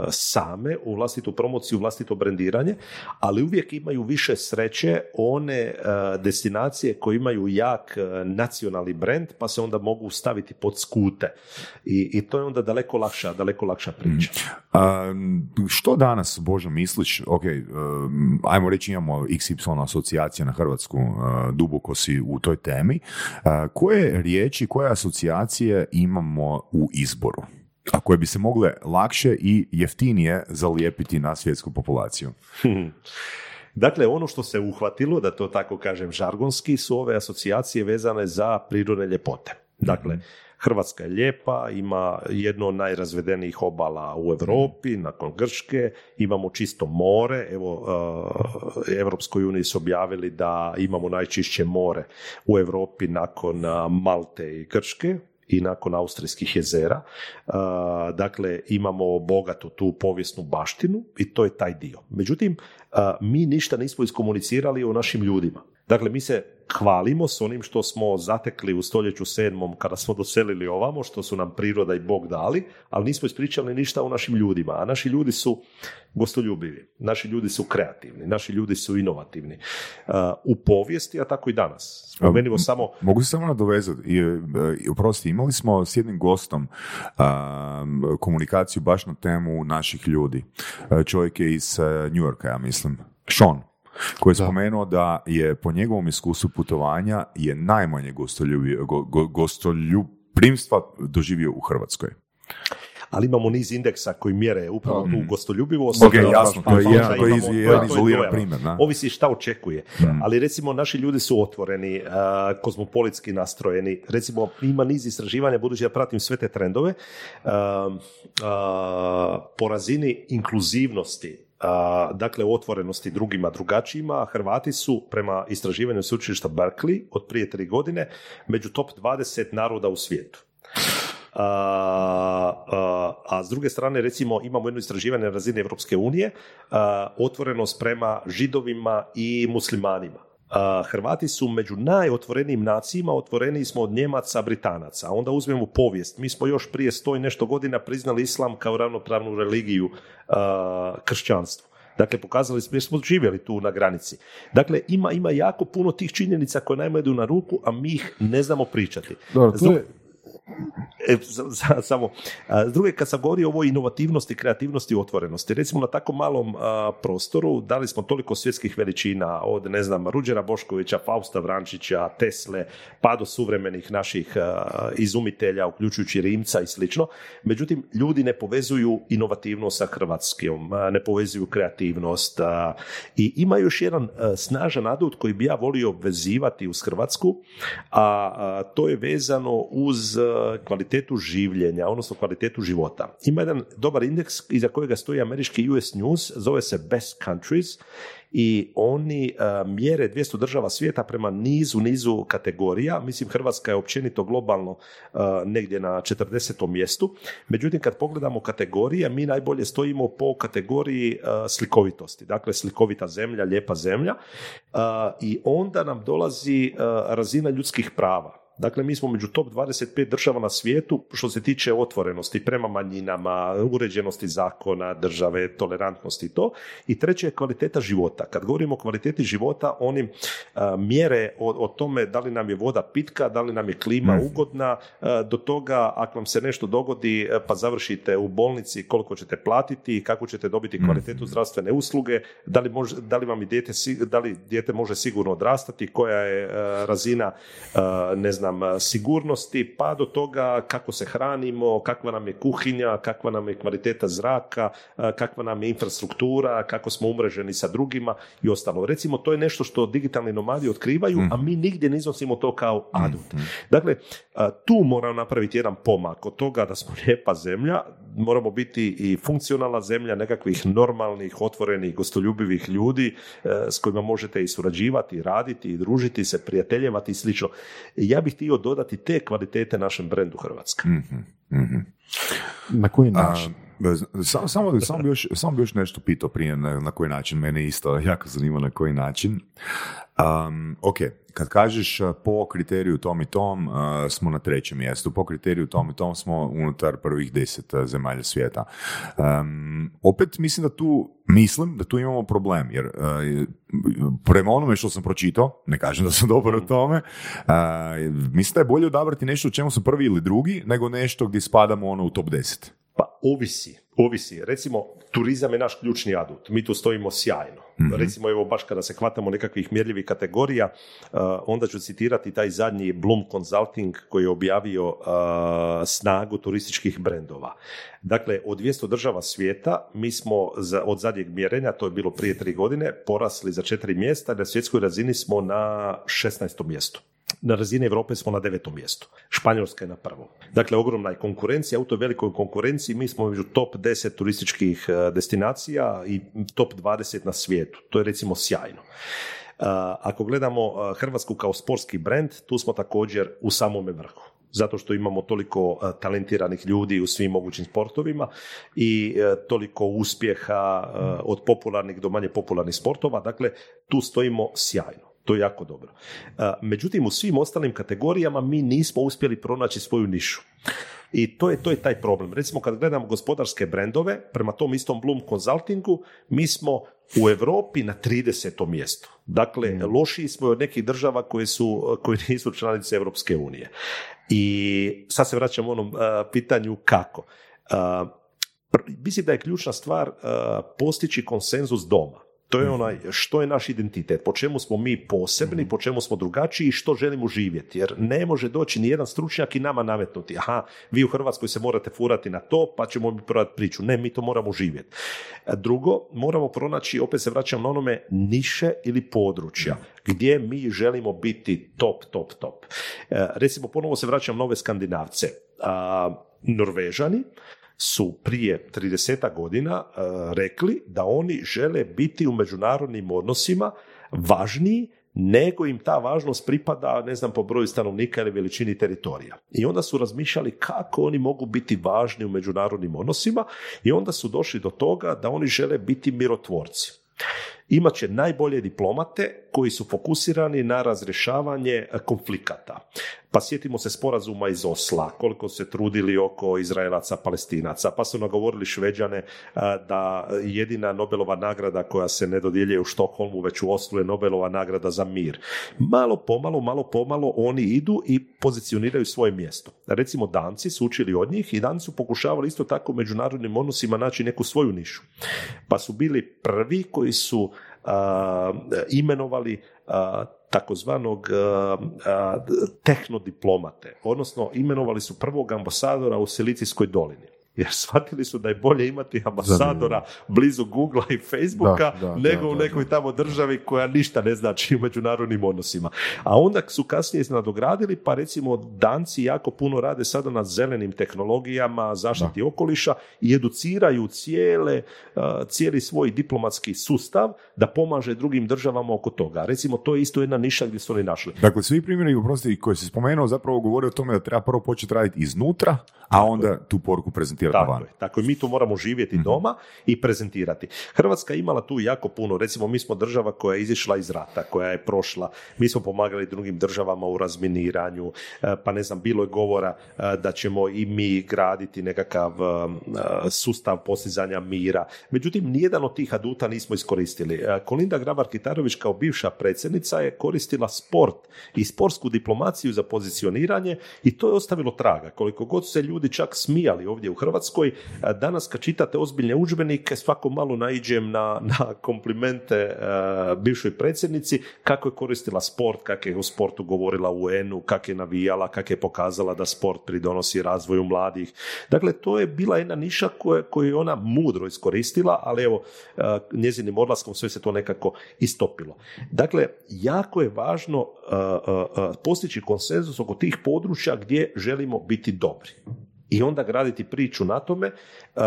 same u vlastitu promociju, vlastito brendiranje, ali uvijek imaju više sreće one e, destinacije koje imaju jak e, nacionalni brend, pa se onda mogu staviti pod skute. I, i to je onda daleko lakša, daleko lakša priča. Mm. što danas, Božo, misliš, ok, ajmo reći imamo XY asocijacija na Hrvatsku, duboko si u toj temi, koje riječi, koja asocijacije imamo u izboru? a koje bi se mogle lakše i jeftinije zalijepiti na svjetsku populaciju. Dakle, ono što se uhvatilo, da to tako kažem žargonski, su ove asocijacije vezane za prirodne ljepote. Dakle, Hrvatska je lijepa, ima jedno od najrazvedenijih obala u Europi, nakon Grčke, imamo čisto more, evo, uh, Evropskoj uniji su objavili da imamo najčišće more u Europi nakon uh, Malte i Grčke, i nakon austrijskih jezera. Uh, dakle, imamo bogatu tu povijesnu baštinu i to je taj dio. Međutim, mi ništa nismo iskomunicirali o našim ljudima. Dakle, mi se hvalimo s onim što smo zatekli u stoljeću sedmom kada smo doselili ovamo, što su nam priroda i Bog dali, ali nismo ispričali ništa o našim ljudima. A naši ljudi su gostoljubivi, naši ljudi su kreativni, naši ljudi su inovativni. Uh, u povijesti, a tako i danas. Spomenimo samo... Mogu se samo nadovezati. I, i, oprosti, imali smo s jednim gostom komunikaciju baš na temu naših ljudi. Uh, čovjek je iz uh, New Yorka, ja mislim. Sean koji je spomenuo da je po njegovom iskustvu putovanja je najmanje gostoljubimstva go, gostoljubrimstva doživio u Hrvatskoj. Ali imamo niz indeksa koji mjere upravo tu Mm. gostoljubivost. Ok, jasno, to je jedan- izoliran primjer, da. Ovisi šta očekuje. Mm. Ali recimo naši ljudi su otvoreni, a, kozmopolitski nastrojeni. Recimo ima niz istraživanja, budući da pratim sve te trendove, a, a, po razini inkluzivnosti dakle otvorenosti drugima drugačijima, Hrvati su prema istraživanju sveučilišta Berkeley od prije tri godine među top 20 naroda u svijetu. A, a, a s druge strane recimo imamo jedno istraživanje na razini Europske unije otvorenost prema židovima i muslimanima. Hrvati su među najotvorenijim nacijima, otvoreniji smo od Njemaca, Britanaca. A onda uzmemo povijest. Mi smo još prije sto i nešto godina priznali islam kao ravnopravnu religiju kršćanstvu. Dakle, pokazali smo jer smo živjeli tu na granici. Dakle, ima, ima jako puno tih činjenica koje najma idu na ruku, a mi ih ne znamo pričati. Dobro, je, E, samo, s druge, kad sam govorio o ovoj inovativnosti, kreativnosti i otvorenosti, recimo na tako malom a, prostoru dali smo toliko svjetskih veličina, od, ne znam, Ruđera Boškovića, Fausta Vrančića, Tesle, pa do suvremenih naših a, izumitelja, uključujući Rimca i slično. Međutim, ljudi ne povezuju inovativnost sa Hrvatskom, a, ne povezuju kreativnost i ima još jedan snažan adut koji bi ja volio vezivati uz Hrvatsku, a, to je vezano uz kvalitetu življenja, odnosno kvalitetu života. Ima jedan dobar indeks iza kojega stoji američki US News, zove se Best Countries i oni a, mjere 200 država svijeta prema nizu, nizu kategorija. Mislim, Hrvatska je općenito globalno a, negdje na 40. mjestu. Međutim, kad pogledamo kategorije, mi najbolje stojimo po kategoriji a, slikovitosti. Dakle, slikovita zemlja, lijepa zemlja. I onda nam dolazi razina ljudskih prava. Dakle, mi smo među top 25 država na svijetu što se tiče otvorenosti prema manjinama, uređenosti zakona, države, tolerantnosti i to. I treće je kvaliteta života. Kad govorimo o kvaliteti života, oni a, mjere o, o tome da li nam je voda pitka, da li nam je klima ugodna, a, do toga ako vam se nešto dogodi a, pa završite u bolnici, koliko ćete platiti, kako ćete dobiti kvalitetu zdravstvene usluge, da li, može, da li vam i dijete, da li dijete može sigurno odrastati, koja je a, razina ne znam, sigurnosti, pa do toga kako se hranimo, kakva nam je kuhinja, kakva nam je kvaliteta zraka, kakva nam je infrastruktura, kako smo umreženi sa drugima i ostalo. Recimo, to je nešto što digitalni nomadi otkrivaju, a mi nigdje ne iznosimo to kao adut. Dakle, a, tu moramo napraviti jedan pomak od toga da smo lijepa zemlja, moramo biti i funkcionalna zemlja nekakvih normalnih, otvorenih, gostoljubivih ljudi e, s kojima možete i surađivati, raditi, i družiti se, prijateljevati i slično. Ja bih htio dodati te kvalitete našem brendu Hrvatska. Mhm, mhm. na koji A, način? Samo, samo, samo, bi još, samo bi još nešto pitao prije na, na koji način, mene isto jako zanima na koji način. Um, ok, kad kažeš po kriteriju tom i tom uh, smo na trećem mjestu, po kriteriju tom i tom smo unutar prvih deset zemalja svijeta. Um, opet mislim da tu, mislim da tu imamo problem, jer uh, prema onome što sam pročitao, ne kažem da sam dobar u tome, uh, mislim da je bolje odabrati nešto u čemu sam prvi ili drugi, nego nešto gdje spadamo ono u top 10. Pa ovisi. Ovisi. Recimo, turizam je naš ključni adut. Mi tu stojimo sjajno. Recimo, evo, baš kada se hvatamo nekakvih mjerljivih kategorija, uh, onda ću citirati taj zadnji Bloom Consulting koji je objavio uh, snagu turističkih brendova. Dakle, od 200 država svijeta mi smo za, od zadnjeg mjerenja, to je bilo prije tri godine, porasli za četiri mjesta, na svjetskoj razini smo na 16. mjestu. Na razini Europe smo na devetom mjestu. Španjolska je na prvom. Dakle, ogromna je konkurencija. U toj velikoj konkurenciji mi smo među top 10 turističkih e, destinacija i top 20 na svijetu. To je recimo sjajno. E, Ako gledamo e, Hrvatsku kao sportski brand, tu smo također u samome vrhu zato što imamo toliko talentiranih ljudi u svim mogućim sportovima i toliko uspjeha od popularnih do manje popularnih sportova. Dakle, tu stojimo sjajno. To je jako dobro. Međutim, u svim ostalim kategorijama mi nismo uspjeli pronaći svoju nišu. I to je, to je taj problem. Recimo kad gledamo gospodarske brendove, prema tom istom Bloom Consultingu, mi smo u Europi na 30. mjestu. Dakle, lošiji smo od nekih država koje, su, koje nisu članice Europske unije. I sad se vraćam onom pitanju kako. mislim da je ključna stvar postići konsenzus doma. To je mhm. onaj što je naš identitet, po čemu smo mi posebni, mhm. po čemu smo drugačiji i što želimo živjeti. Jer ne može doći ni jedan stručnjak i nama nametnuti. Aha, vi u Hrvatskoj se morate furati na to, pa ćemo mi prodati priču. Ne, mi to moramo živjeti. Drugo, moramo pronaći, opet se vraćam na onome, niše ili područja gdje mi želimo biti top, top, top. E, recimo, ponovo se vraćam na ove skandinavce. Norvežani su prije 30 godina e, rekli da oni žele biti u međunarodnim odnosima važniji nego im ta važnost pripada, ne znam, po broju stanovnika ili veličini teritorija. I onda su razmišljali kako oni mogu biti važni u međunarodnim odnosima i onda su došli do toga da oni žele biti mirotvorci imat će najbolje diplomate koji su fokusirani na razrješavanje konflikata. Pa sjetimo se sporazuma iz Osla, koliko se trudili oko Izraelaca, Palestinaca, pa su nagovorili Šveđane da jedina Nobelova nagrada koja se ne dodjeljuje u Štokholmu, već u Oslu je Nobelova nagrada za mir. Malo pomalo, malo pomalo oni idu i pozicioniraju svoje mjesto. Recimo Danci su učili od njih i Danci su pokušavali isto tako u međunarodnim odnosima naći neku svoju nišu. Pa su bili prvi koji su imenovali takozvanog tehnodiplomate, odnosno imenovali su prvog ambasadora u Silicijskoj dolini jer shvatili su da je bolje imati ambasadora blizu Google i Facebooka nego u nekoj tamo državi koja ništa ne znači u međunarodnim odnosima. A onda su kasnije nadogradili, pa recimo danci jako puno rade sada na zelenim tehnologijama, zaštiti okoliša i educiraju cijele, cijeli svoj diplomatski sustav da pomaže drugim državama oko toga. Recimo, to je isto jedna niša gdje su oni našli. Dakle, svi primjeri, uprosti, koji si spomenuo, zapravo govore o tome da treba prvo početi raditi iznutra, a onda tu poruku prezentirati tako Je, tako mi tu moramo živjeti mhm. doma i prezentirati. Hrvatska je imala tu jako puno, recimo mi smo država koja je izišla iz rata, koja je prošla, mi smo pomagali drugim državama u razminiranju, e, pa ne znam, bilo je govora e, da ćemo i mi graditi nekakav e, sustav postizanja mira. Međutim, nijedan od tih aduta nismo iskoristili. Kolinda Grabar-Kitarović kao bivša predsjednica je koristila sport i sportsku diplomaciju za pozicioniranje i to je ostavilo traga. Koliko god se ljudi čak smijali ovdje u Hrvatskoj, Hrvatskoj. Danas kad čitate ozbiljne udžbenike, svako malo naiđem na, na komplimente bivšoj predsjednici, kako je koristila sport, kako je u sportu govorila u UN-u, kako je navijala, kako je pokazala da sport pridonosi razvoju mladih. Dakle, to je bila jedna niša koju, koju je ona mudro iskoristila, ali evo, njezinim odlaskom sve se to nekako istopilo. Dakle, jako je važno postići konsenzus oko tih područja gdje želimo biti dobri i onda graditi priču na tome, uh,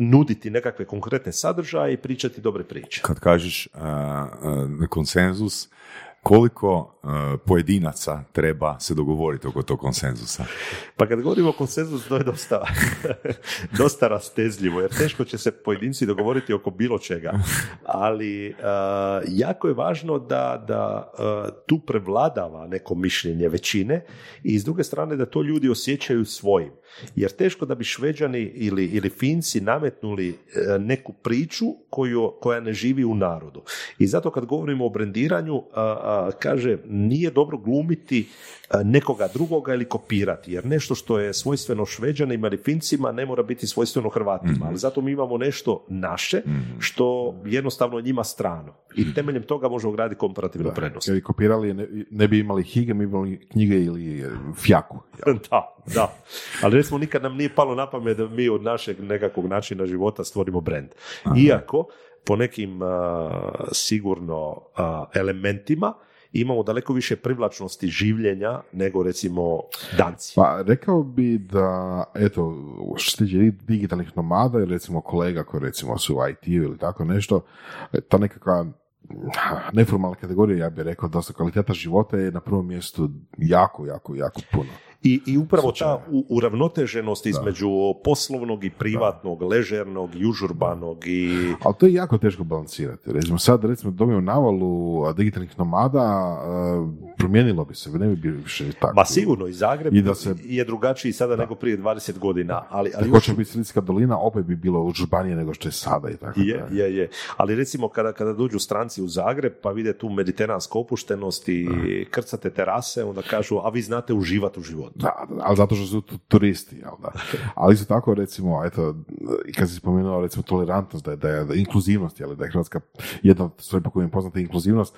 nuditi nekakve konkretne sadržaje i pričati dobre priče. Kad kažeš uh, konsenzus, koliko pojedinaca treba se dogovoriti oko tog konsenzusa? Pa kad govorimo o konsenzusu, to je dosta, dosta rastezljivo, jer teško će se pojedinci dogovoriti oko bilo čega. Ali jako je važno da, da tu prevladava neko mišljenje većine i s druge strane da to ljudi osjećaju svojim. Jer teško da bi Šveđani ili, ili Finci nametnuli neku priču koju, koja ne živi u narodu. I zato kad govorimo o brendiranju, kaže, nije dobro glumiti nekoga drugoga ili kopirati, jer nešto što je svojstveno šveđanima ili fincima ne mora biti svojstveno Hrvatima, ali zato mi imamo nešto naše što jednostavno njima strano i temeljem toga možemo graditi komparativnu prednost. Kad bi kopirali, ne, ne bi imali hige, mi bi imali knjige ili e, fjaku. jel? Da, da. Ali recimo nikad nam nije palo na pamet da mi od našeg nekakvog načina života stvorimo brand. Iako po nekim sigurno elementima imamo daleko više privlačnosti življenja nego recimo danci. Pa rekao bi da, eto, što se tiče digitalnih nomada, ili recimo kolega koji recimo su u IT ili tako nešto, ta nekakva neformalna kategorija, ja bih rekao da su kvaliteta života je na prvom mjestu jako, jako, jako puno. I, I upravo ta u- uravnoteženost između poslovnog i privatnog, ležernog i užurbanog i... Ali to je jako teško balansirati. Recimo sad, recimo, dobijemo navalu digitalnih nomada, promijenilo bi se, ne bi bilo više tako. Ma sigurno, i Zagreb I da se- je drugačiji sada nego prije 20 godina, ali, ali još će biti Silicijska dolina, opet bi bilo užbanije nego što je sada i tako. Je, da. je, je. Ali recimo kada, kada dođu stranci u Zagreb pa vide tu mediteransku opuštenost i krcate terase, onda kažu, a vi znate uživati u životu. Da, da, ali zato što su tu turisti, jel da. Ali isto tako, recimo, eto, i kad si spomenuo, recimo, tolerantnost, da je, da je, da inkluzivnost, jel, da je Hrvatska jedna od stvari po kojim je poznata inkluzivnost,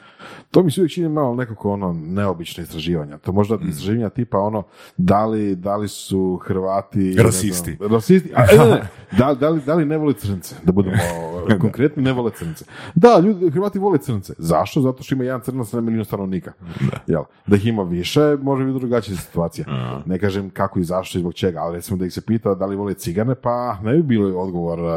to mi se uvijek čini malo nekako ono neobično istraživanja. To možda istraživanja tipa ono, da li, da li su Hrvati... ne znam, Rasisti. rasisti, a, ne, ne, da, da, li, da li ne vole crnce, da budemo e, konkretni, ne vole crnce. Da, ljudi, Hrvati vole crnce. Zašto? Zato što ima jedan crnac na milijun stanovnika. Jel? Da ih ima više, može biti drugačija situacija. Ne kažem kako i zašto i zbog čega, ali recimo da ih se pita da li vole cigane, pa ne bi bilo odgovor e,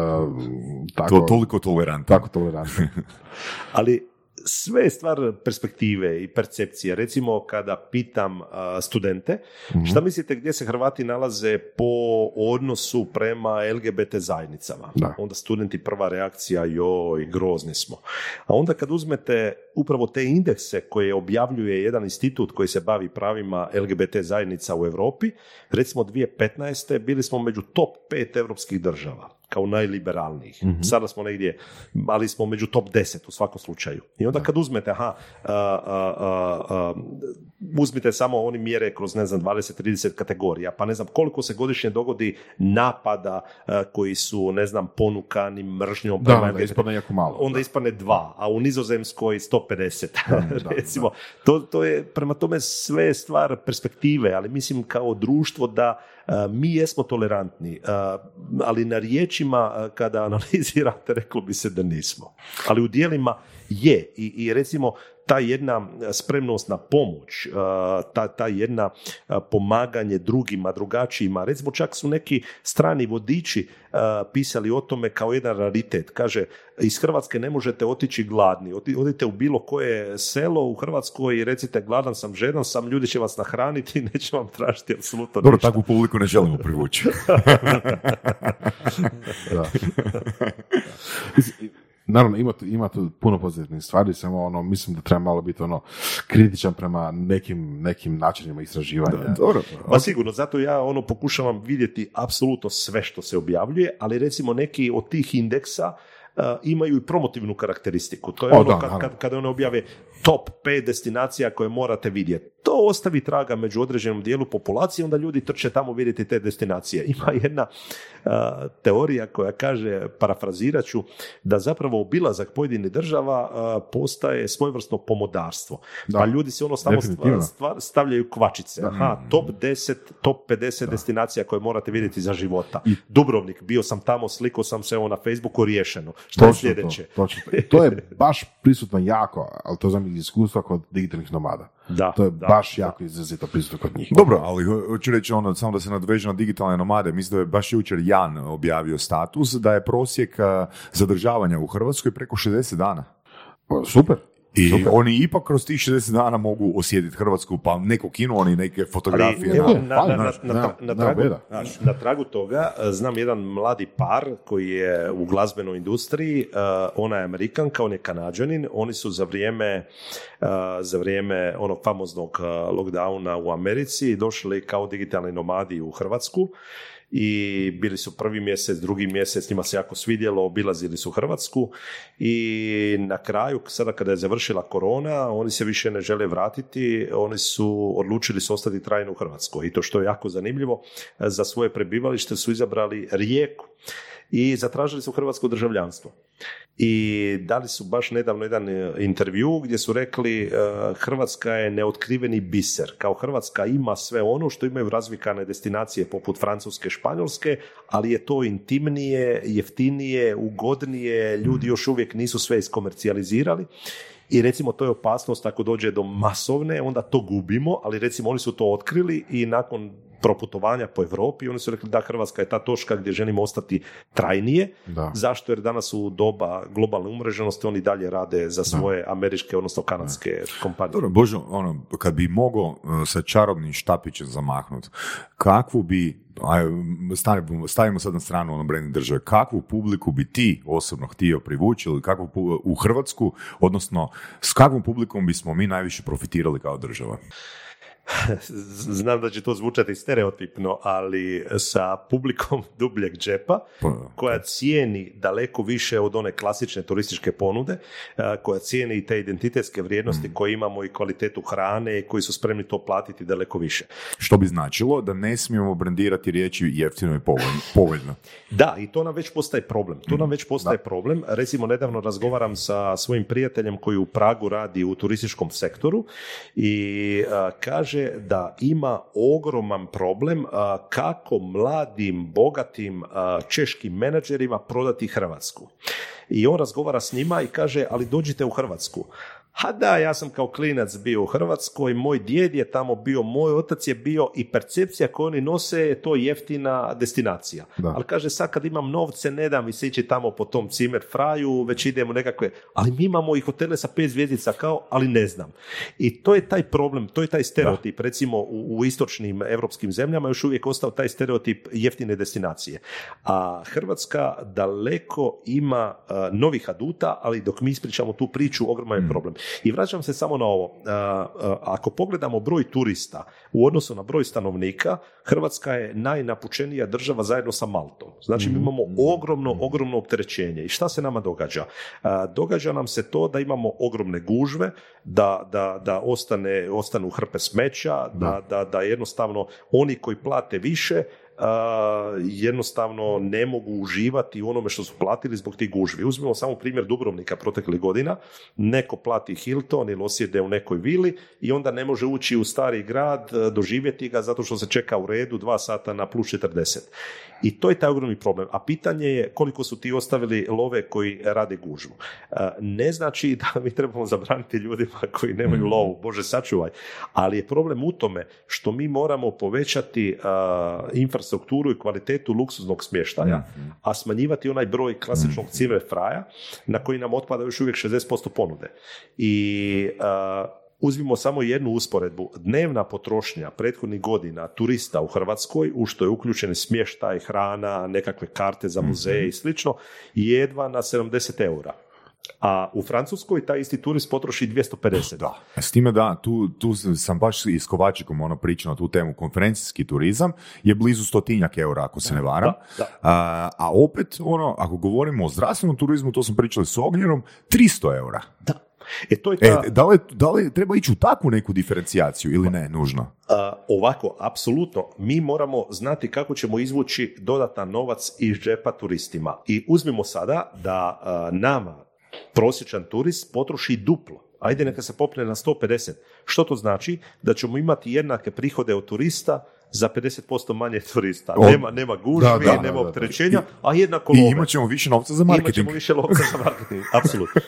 tako, To, toliko tolerantno. tako tolerantno. Ali sve je stvar perspektive i percepcije. Recimo kada pitam studente, šta mislite gdje se Hrvati nalaze po odnosu prema LGBT zajednicama? Da. Onda studenti prva reakcija, joj, grozni smo. A onda kad uzmete upravo te indekse koje objavljuje jedan institut koji se bavi pravima LGBT zajednica u Europi, recimo 2015. bili smo među top pet europskih država kao najliberalnijih. Sada smo negdje, ali smo među top 10 u svakom slučaju. I onda kad uzmete, aha, a, a, a, a, uzmite samo oni mjere kroz, ne znam, 20-30 kategorija, pa ne znam koliko se godišnje dogodi napada a, koji su, ne znam, ponukani mržnjom Da, da, LGBT. ispadne jako malo. Onda ispadne dva, a u Nizozemskoj 150. da, Recimo, To, to je, prema tome sve stvar perspektive, ali mislim kao društvo da mi jesmo tolerantni, ali na riječima kada analizirate reklo bi se da nismo. Ali u dijelima je i, i recimo ta jedna spremnost na pomoć, a, ta, ta jedna a, pomaganje drugima, drugačijima. Recimo čak su neki strani vodiči pisali o tome kao jedan raritet. Kaže, iz Hrvatske ne možete otići gladni. Odite u bilo koje selo u Hrvatskoj i recite gladan sam, žedan sam, ljudi će vas nahraniti i neće vam tražiti apsolutno Dobro, ništa. takvu publiku ne želimo privući. Da. Naravno, ima tu, ima tu puno pozitivnih stvari, samo ono, mislim da treba malo biti ono kritičan prema nekim, nekim načinima istraživanja. Dobro. Pa sigurno, zato ja ono pokušavam vidjeti apsolutno sve što se objavljuje, ali recimo neki od tih indeksa imaju i promotivnu karakteristiku. To je O, ono da, kad, kad, kada one objave top 5 destinacija koje morate vidjeti. To ostavi traga među određenom dijelu populacije, onda ljudi trče tamo vidjeti te destinacije. Ima jedna uh, teorija koja kaže, parafrazirat ću, da zapravo obilazak pojedinih država uh, postaje svojevrsno pomodarstvo. Da. Pa ljudi se ono samo stvar, stavljaju kvačice. Aha, top 10, top 50 destinacija koje morate vidjeti za života. Dubrovnik, bio sam tamo, slikao sam se evo na Facebooku, riješeno. Što je sljedeće? To, točno to. I to je baš prisutno jako, ali to znam iz iskustva kod digitalnih nomada. Da, To je da, baš jako izrazito prisutno kod njih. Dobro, ali ho- hoću reći ono, samo da se nadveže na digitalne nomade, mislim da je baš jučer Jan objavio status da je prosjek zadržavanja u Hrvatskoj preko 60 dana. Pa, Super. I Super. oni ipak kroz tih 60 dana mogu osjetiti Hrvatsku, pa neko kinu oni neke fotografije. Ali, evo, na- na, na, na, znaš, na, nema- na nema tragu, tragu toga e, znam jedan mladi par koji je u glazbenoj industriji, e, ona je Amerikanka, on je Kanadžanin, oni su za vrijeme, e, za vrijeme onog famoznog lockdowna u Americi došli kao digitalni nomadi u Hrvatsku i bili su prvi mjesec, drugi mjesec, njima se jako svidjelo, obilazili su Hrvatsku. I na kraju, sada kada je završila korona, oni se više ne žele vratiti, oni su odlučili su ostati trajno u Hrvatskoj. I to što je jako zanimljivo, za svoje prebivalište su izabrali Rijeku i zatražili su hrvatsko državljanstvo. I dali su baš nedavno jedan e, intervju gdje su rekli e, Hrvatska je neotkriveni biser. Kao Hrvatska ima sve ono što imaju razvikane destinacije poput Francuske, Španjolske, ali je to intimnije, jeftinije, ugodnije, ljudi još uvijek nisu sve iskomercijalizirali i recimo to je opasnost ako dođe do masovne, onda to gubimo, ali recimo oni su to otkrili i nakon proputovanja po Europi, oni su rekli da Hrvatska je ta točka gdje želimo ostati trajnije. Da. Zašto? Jer danas u doba globalne umreženosti oni dalje rade za svoje američke, odnosno kanadske kompanije. Dobro, Bože, ono, kad bi mogao uh, sa čarobnim štapićem zamahnut, kakvu bi stavimo, stavimo sad na stranu ono brand države, kakvu publiku bi ti osobno htio privući ili kakvu u Hrvatsku, odnosno s kakvom publikom bismo mi najviše profitirali kao država? Znam da će to zvučati stereotipno, ali sa publikom dubljeg džepa, Pa, koja cijeni daleko više od one klasične turističke ponude, koja cijeni i te identitetske vrijednosti koje imamo i kvalitetu hrane i koji su spremni to platiti daleko više. Što bi značilo da ne smijemo brandirati riječi jeftino i povoljno. Da, i to nam već postaje problem. To nam već postaje problem. Recimo, nedavno razgovaram sa svojim prijateljem koji u Pragu radi u turističkom sektoru i a, kaže da ima ogroman problem kako mladim, bogatim češkim menadžerima prodati Hrvatsku. I on razgovara s njima i kaže, ali dođite u Hrvatsku. Ha da, ja sam kao klinac bio u Hrvatskoj, moj djed je tamo bio, moj otac je bio i percepcija koju oni nose je to jeftina destinacija. Da. Ali kaže, sad kad imam novce, ne dam mi se ići tamo po tom cimer fraju, već idemo nekakve, ali mi imamo i hotele sa pet zvjezdica kao, ali ne znam. I to je taj problem, to je taj stereotip. Recimo u, u istočnim europskim zemljama još uvijek ostao taj stereotip jeftine destinacije. A Hrvatska daleko ima uh, novih aduta, ali dok mi ispričamo tu priču, ogroman je problem. I vraćam se samo na ovo. Ako pogledamo broj turista u odnosu na broj stanovnika, Hrvatska je najnapučenija država zajedno sa Maltom. Znači mi imamo ogromno, ogromno opterećenje. I šta se nama događa? Događa nam se to da imamo ogromne gužve, da, da, da ostane, ostanu hrpe smeća, da, da, da jednostavno oni koji plate više jednostavno ne mogu uživati u onome što su platili zbog tih gužvi. Uzmimo samo primjer Dubrovnika proteklih godina, neko plati Hilton ili osjede u nekoj vili i onda ne može ući u stari grad, e, doživjeti ga zato što se čeka u redu dva sata na plus 40. I to je taj ogromni problem. A pitanje je koliko su ti ostavili love koji rade gužvu. E, Ne znači da mi trebamo zabraniti ljudima koji nemaju lovu, Bože sačuvaj, ali je problem u tome što mi moramo povećati a, infrastrukturu i kvalitetu luksuznog smještaja, a smanjivati onaj broj klasičnog cimer fraja na koji nam otpada još uvijek 60% ponude. I a, Uzmimo samo jednu usporedbu. Dnevna potrošnja prethodnih godina turista u Hrvatskoj, u što je uključen smještaj, hrana, nekakve karte za muzeje i slično, je jedva na 70 eura. A u Francuskoj taj isti turist potroši 250. Da. S time da, tu, tu sam baš i s Kovačikom ono pričao na tu temu, konferencijski turizam je blizu stotinjak eura, ako se ne varam. Da, da. A, a opet, ono, ako govorimo o zdravstvenom turizmu, to smo pričali s Ognjenom, 300 eura. Da. E, to je ta... E, da li, da li treba ići u takvu neku diferencijaciju ili ne, nužno? A, ovako, apsolutno, mi moramo znati kako ćemo izvući dodatan novac iz džepa turistima. I uzmimo sada da a, nama prosječan turist potroši duplo. Ajde neka se popne na 150. Što to znači? Da ćemo imati jednake prihode od turista za 50% manje turista. O, nema, nema gužvi, da, da, nema da, da. opterećenja, a jednako I imat ćemo više novca za Imat marketing. ćemo više novca za marketing, apsolutno.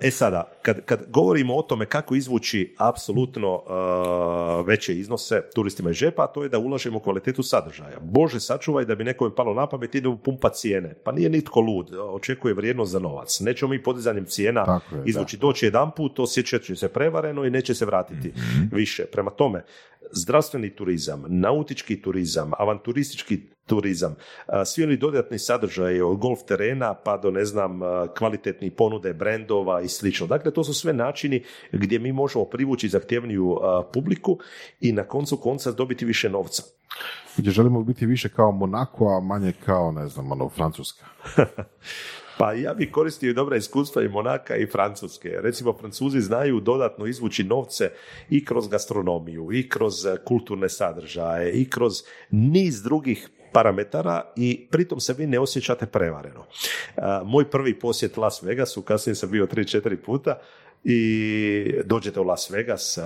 E sada, kad, kad govorimo o tome kako izvući apsolutno a, veće iznose turistima iz žepa, to je da ulažemo u kvalitetu sadržaja. Bože, sačuvaj da bi nekome palo na pamet, idemo pumpa cijene. Pa nije nitko lud, očekuje vrijednost za novac. Nećemo mi podizanjem cijena Tako je, izvući. Doći jedan put, osjećat će se prevareno i neće se vratiti Mhm. više. Prema tome, zdravstveni turizam, nautički turizam, avanturistički turizam, svi oni dodatni sadržaji od golf terena pa do ne znam kvalitetnih ponude brendova i slično. Dakle, to su sve načini gdje mi možemo privući zahtjevniju publiku i na koncu konca dobiti više novca. Gdje želimo biti više kao Monako, a manje kao, ne znam, ono, Francuska. Pa ja bih koristio i dobra iskustva i Monaka i Francuske. Recimo, Francuzi znaju dodatno izvući novce i kroz gastronomiju, i kroz e, kulturne sadržaje, i kroz niz drugih parametara i pritom se vi ne osjećate prevareno. E, moj prvi posjet Las Vegasu, kasnije sam bio 3-4 puta, i dođete u Las Vegas,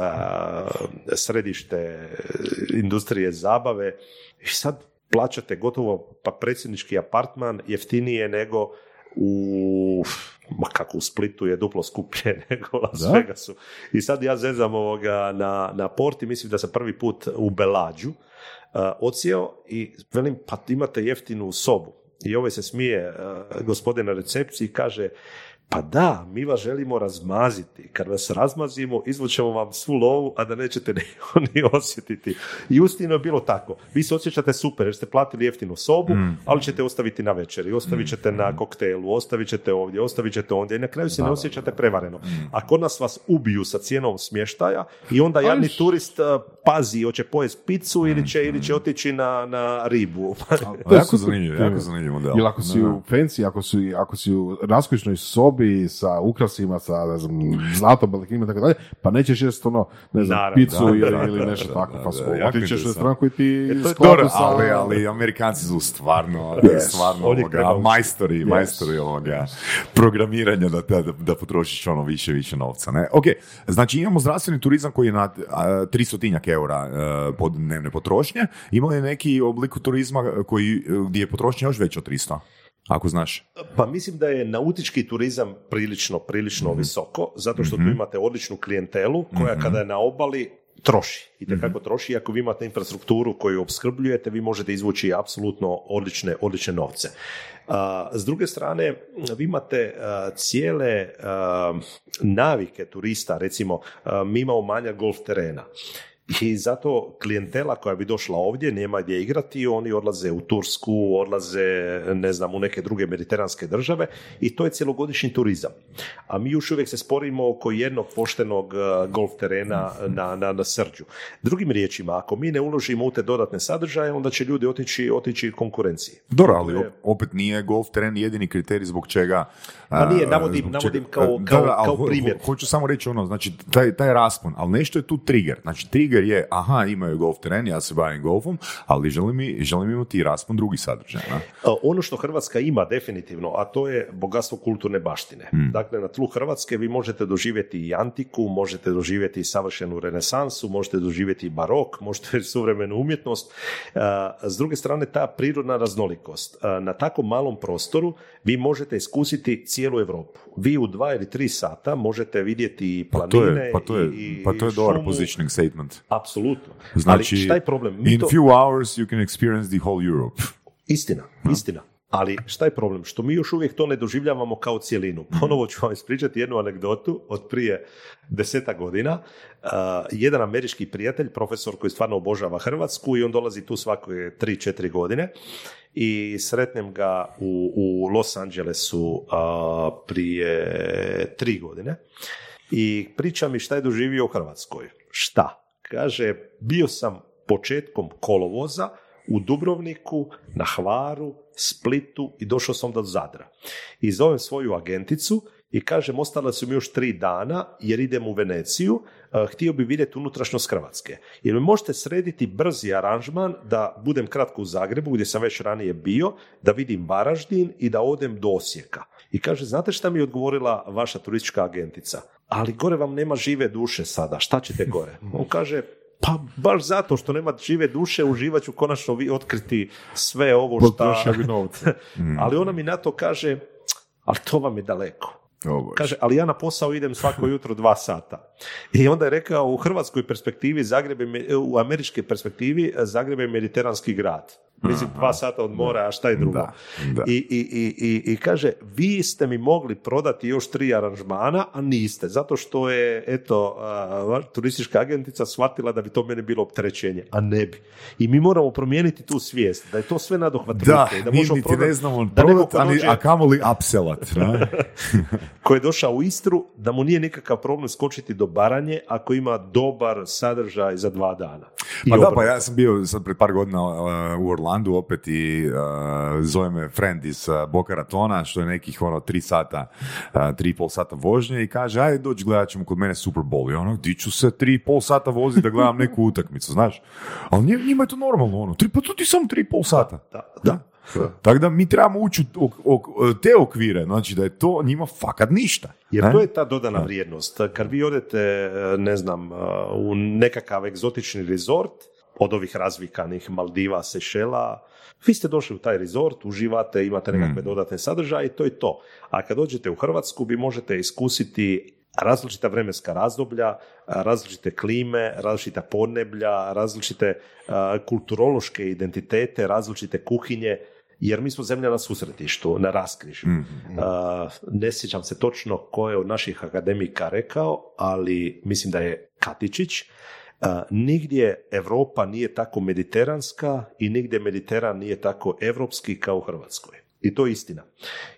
središte industrije zabave i sad plaćate gotovo pa predsjednički apartman jeftinije nego u ma kako u Splitu je duplo skuplje nego u Las Vegasu. I sad ja zezam ovoga na, na porti, mislim da sam prvi put u Belađu uh, ocijeo i velim, pa imate jeftinu sobu. I ovaj se smije uh, gospodin na recepciji i kaže, pa da, mi vas želimo razmaziti. Kad vas razmazimo, izvučemo vam svu lovu, a da nećete ni, ni osjetiti. I ustino je bilo tako. Vi se osjećate super jer ste platili jeftinu sobu, Mm. ali ćete ostaviti na večeri, ostavit ćete na koktelu, ostavit ćete ovdje, ostavit ćete ondje i na kraju se ne osjećate prevareno. A kod nas vas ubiju sa cijenom smještaja i onda jadni turist uh, pazi, hoće pojest picu ili će, ili će otići na, na ribu. Pa jako zanimljivo, jako zanimljivo. Ili ako si u fancy, ako si, ako si u raskošnoj sobi sa ukrasima, sa, ne znam, zlatom, i tako dalje, pa nećeš jest ono, ne znam, Naravno, picu da, ili, da, ili nešto da, tako, da, pa da, otićeš u interesantno. stranku i ti to je skladu Dobro, sa... ali, ali Amerikanci su stvarno, stvarno Ovdje ovoga, majstori, majstori ovoga, programiranja da, da, da potrošiš ono više više novca. Ne? Ok, znači imamo zdravstveni turizam koji je na a, 300 eura e, pod dnevne potrošnje. Ima li neki oblik turizma koji, gdje je potrošnja još veća od 300? Ako znaš. Pa mislim da je nautički turizam prilično, prilično visoko, zato što tu imate odličnu klijentelu koja kada je na obali troši. I kako troši, i ako vi imate infrastrukturu koju opskrbljujete, vi možete izvući apsolutno odlične, odlične novce. A, s druge strane, vi imate a, cijele a, navike turista, recimo, a, mi imamo manja golf terena. I zato klijentela koja bi došla ovdje nema gdje igrati, oni odlaze u Tursku, odlaze ne znam u neke druge mediteranske države i to je cjelogodišnji turizam. A mi još uvijek se sporimo oko jednog poštenog eh, golf terena na, na, na Srđu. Drugim riječima, ako mi ne uložimo u te dodatne sadržaje, onda će ljudi otići, otići konkurenciji. Dobro, ali op- opet nije golf teren jedini kriterij zbog čega... Pa nije, a, navodim- zbog navodim čega- kao- Da, kao- da, ali kao ho- ho- primjer. hoću samo reći ono, znači taj, taj raspon, ali nešto je tu trigger. Znači trigger je, aha, imaju golf teren, ja se bavim golfom, ali želim, i- želim imati i raspon drugi sadržaj. na? A, Ono što Hrvatska ima definitivno, a to je bogatstvo kulturne baštine. Dakle, na tlu Hrvatske vi možete doživjeti i antiku, možete doživjeti i savršenu renesansu, možete doživjeti i barok, možete suvremenu umjetnost. A, S druge strane, ta prirodna raznolikost. A, Na tako malom prostoru vi možete iskusiti cijelu Europu. Vi u dva ili tri sata možete vidjeti i Pa to planine je, pa to je, i, pa to je dobar positioning statement. Apsolutno. Znači, Ali šta je problem? Mi in to- few hours you can experience the whole Europe. Istina, istina. Ali šta je problem? Što mi još uvijek to ne doživljavamo kao cjelinu. Ponovo ću vam ispričati jednu anegdotu od prije deseta godina. Uh, jedan američki prijatelj, profesor koji stvarno obožava Hrvatsku i on dolazi tu svake 3-4 godine i sretnem ga u, u Los Angelesu uh, prije tri godine i priča mi šta je doživio u Hrvatskoj. Šta? Kaže, bio sam početkom kolovoza u Dubrovniku, na Hvaru, Splitu i došao sam do Zadra. I zovem svoju agenticu i kažem, ostala su mi još tri dana jer idem u Veneciju, eh, htio bi vidjeti unutrašnjost Hrvatske. Jer mi možete srediti brzi aranžman da budem kratko u Zagrebu, gdje sam već ranije bio, da vidim Varaždin i da odem do Osijeka. I kaže, znate šta mi je odgovorila vaša turistička agentica? Ali gore vam nema žive duše sada, šta ćete gore? On kaže, pa baš zato što nema žive duše, uživat ću konačno vi otkriti sve ovo šta... Bi novce. Ali ona mi na to kaže, ali to vam je daleko. O Bože. Kaže, ali ja na posao idem svako jutro dva sata. I onda je rekao, u hrvatskoj perspektivi, Zagreb je, u američkoj perspektivi, Zagreb je mediteranski grad. Mislim, dva sata od mora, a šta je drugo? Da, da. I, i, i, i, I kaže, vi ste mi mogli prodati još tri aranžmana, a niste, zato što je, eto, a, turistička agentica shvatila da bi to meni bilo opterećenje, a ne bi. I mi moramo promijeniti tu svijest, da je to sve nadohvat Da, da mi možemo niti prodati- ne znamo da prodat, ali, dođe- a kamoli upsellat. ne? ko je došao u Istru, da mu nije nikakav problem skočiti do Baranje ako ima dobar sadržaj za dva dana. I Pa da, pa ja sam bio sad pred par godina uh, u Orlandu opet i uh, zove me friend iz Boca Ratona, što je nekih ono tri sata, uh, tri i pol sata vožnje i kaže, ajde dođi gledat ćemo kod mene Super Bowl. I ono, di ću se tri i pol sata voziti da gledam neku utakmicu, znaš? Ali njima, je to normalno, ono, tri, pa to ti samo tri i pol sata. Da, da. Tako da mi trebamo ući u te okvire, znači da je to njima fakat ništa. Jer ne? to je ta dodana vrijednost. Kad vi odete, e, ne znam, u nekakav egzotični rezort, od ovih razvikanih Maldiva, Sešela, vi ste došli u taj rezort, uživate, imate nekakve dodatne sadržaje i to je to. A kad dođete u Hrvatsku, vi možete iskusiti različita vremenska razdoblja, različite klime, različita podneblja, različite e, kulturološke identitete, različite kuhinje, jer mi smo zemlja na susretištu, na raskrižju. A, ne sjećam se točno ko je od naših akademika rekao, ali mislim da je Katičić. Nigdje Europa nije tako mediteranska i nigdje Mediteran nije tako evropski kao u Hrvatskoj. I to je istina.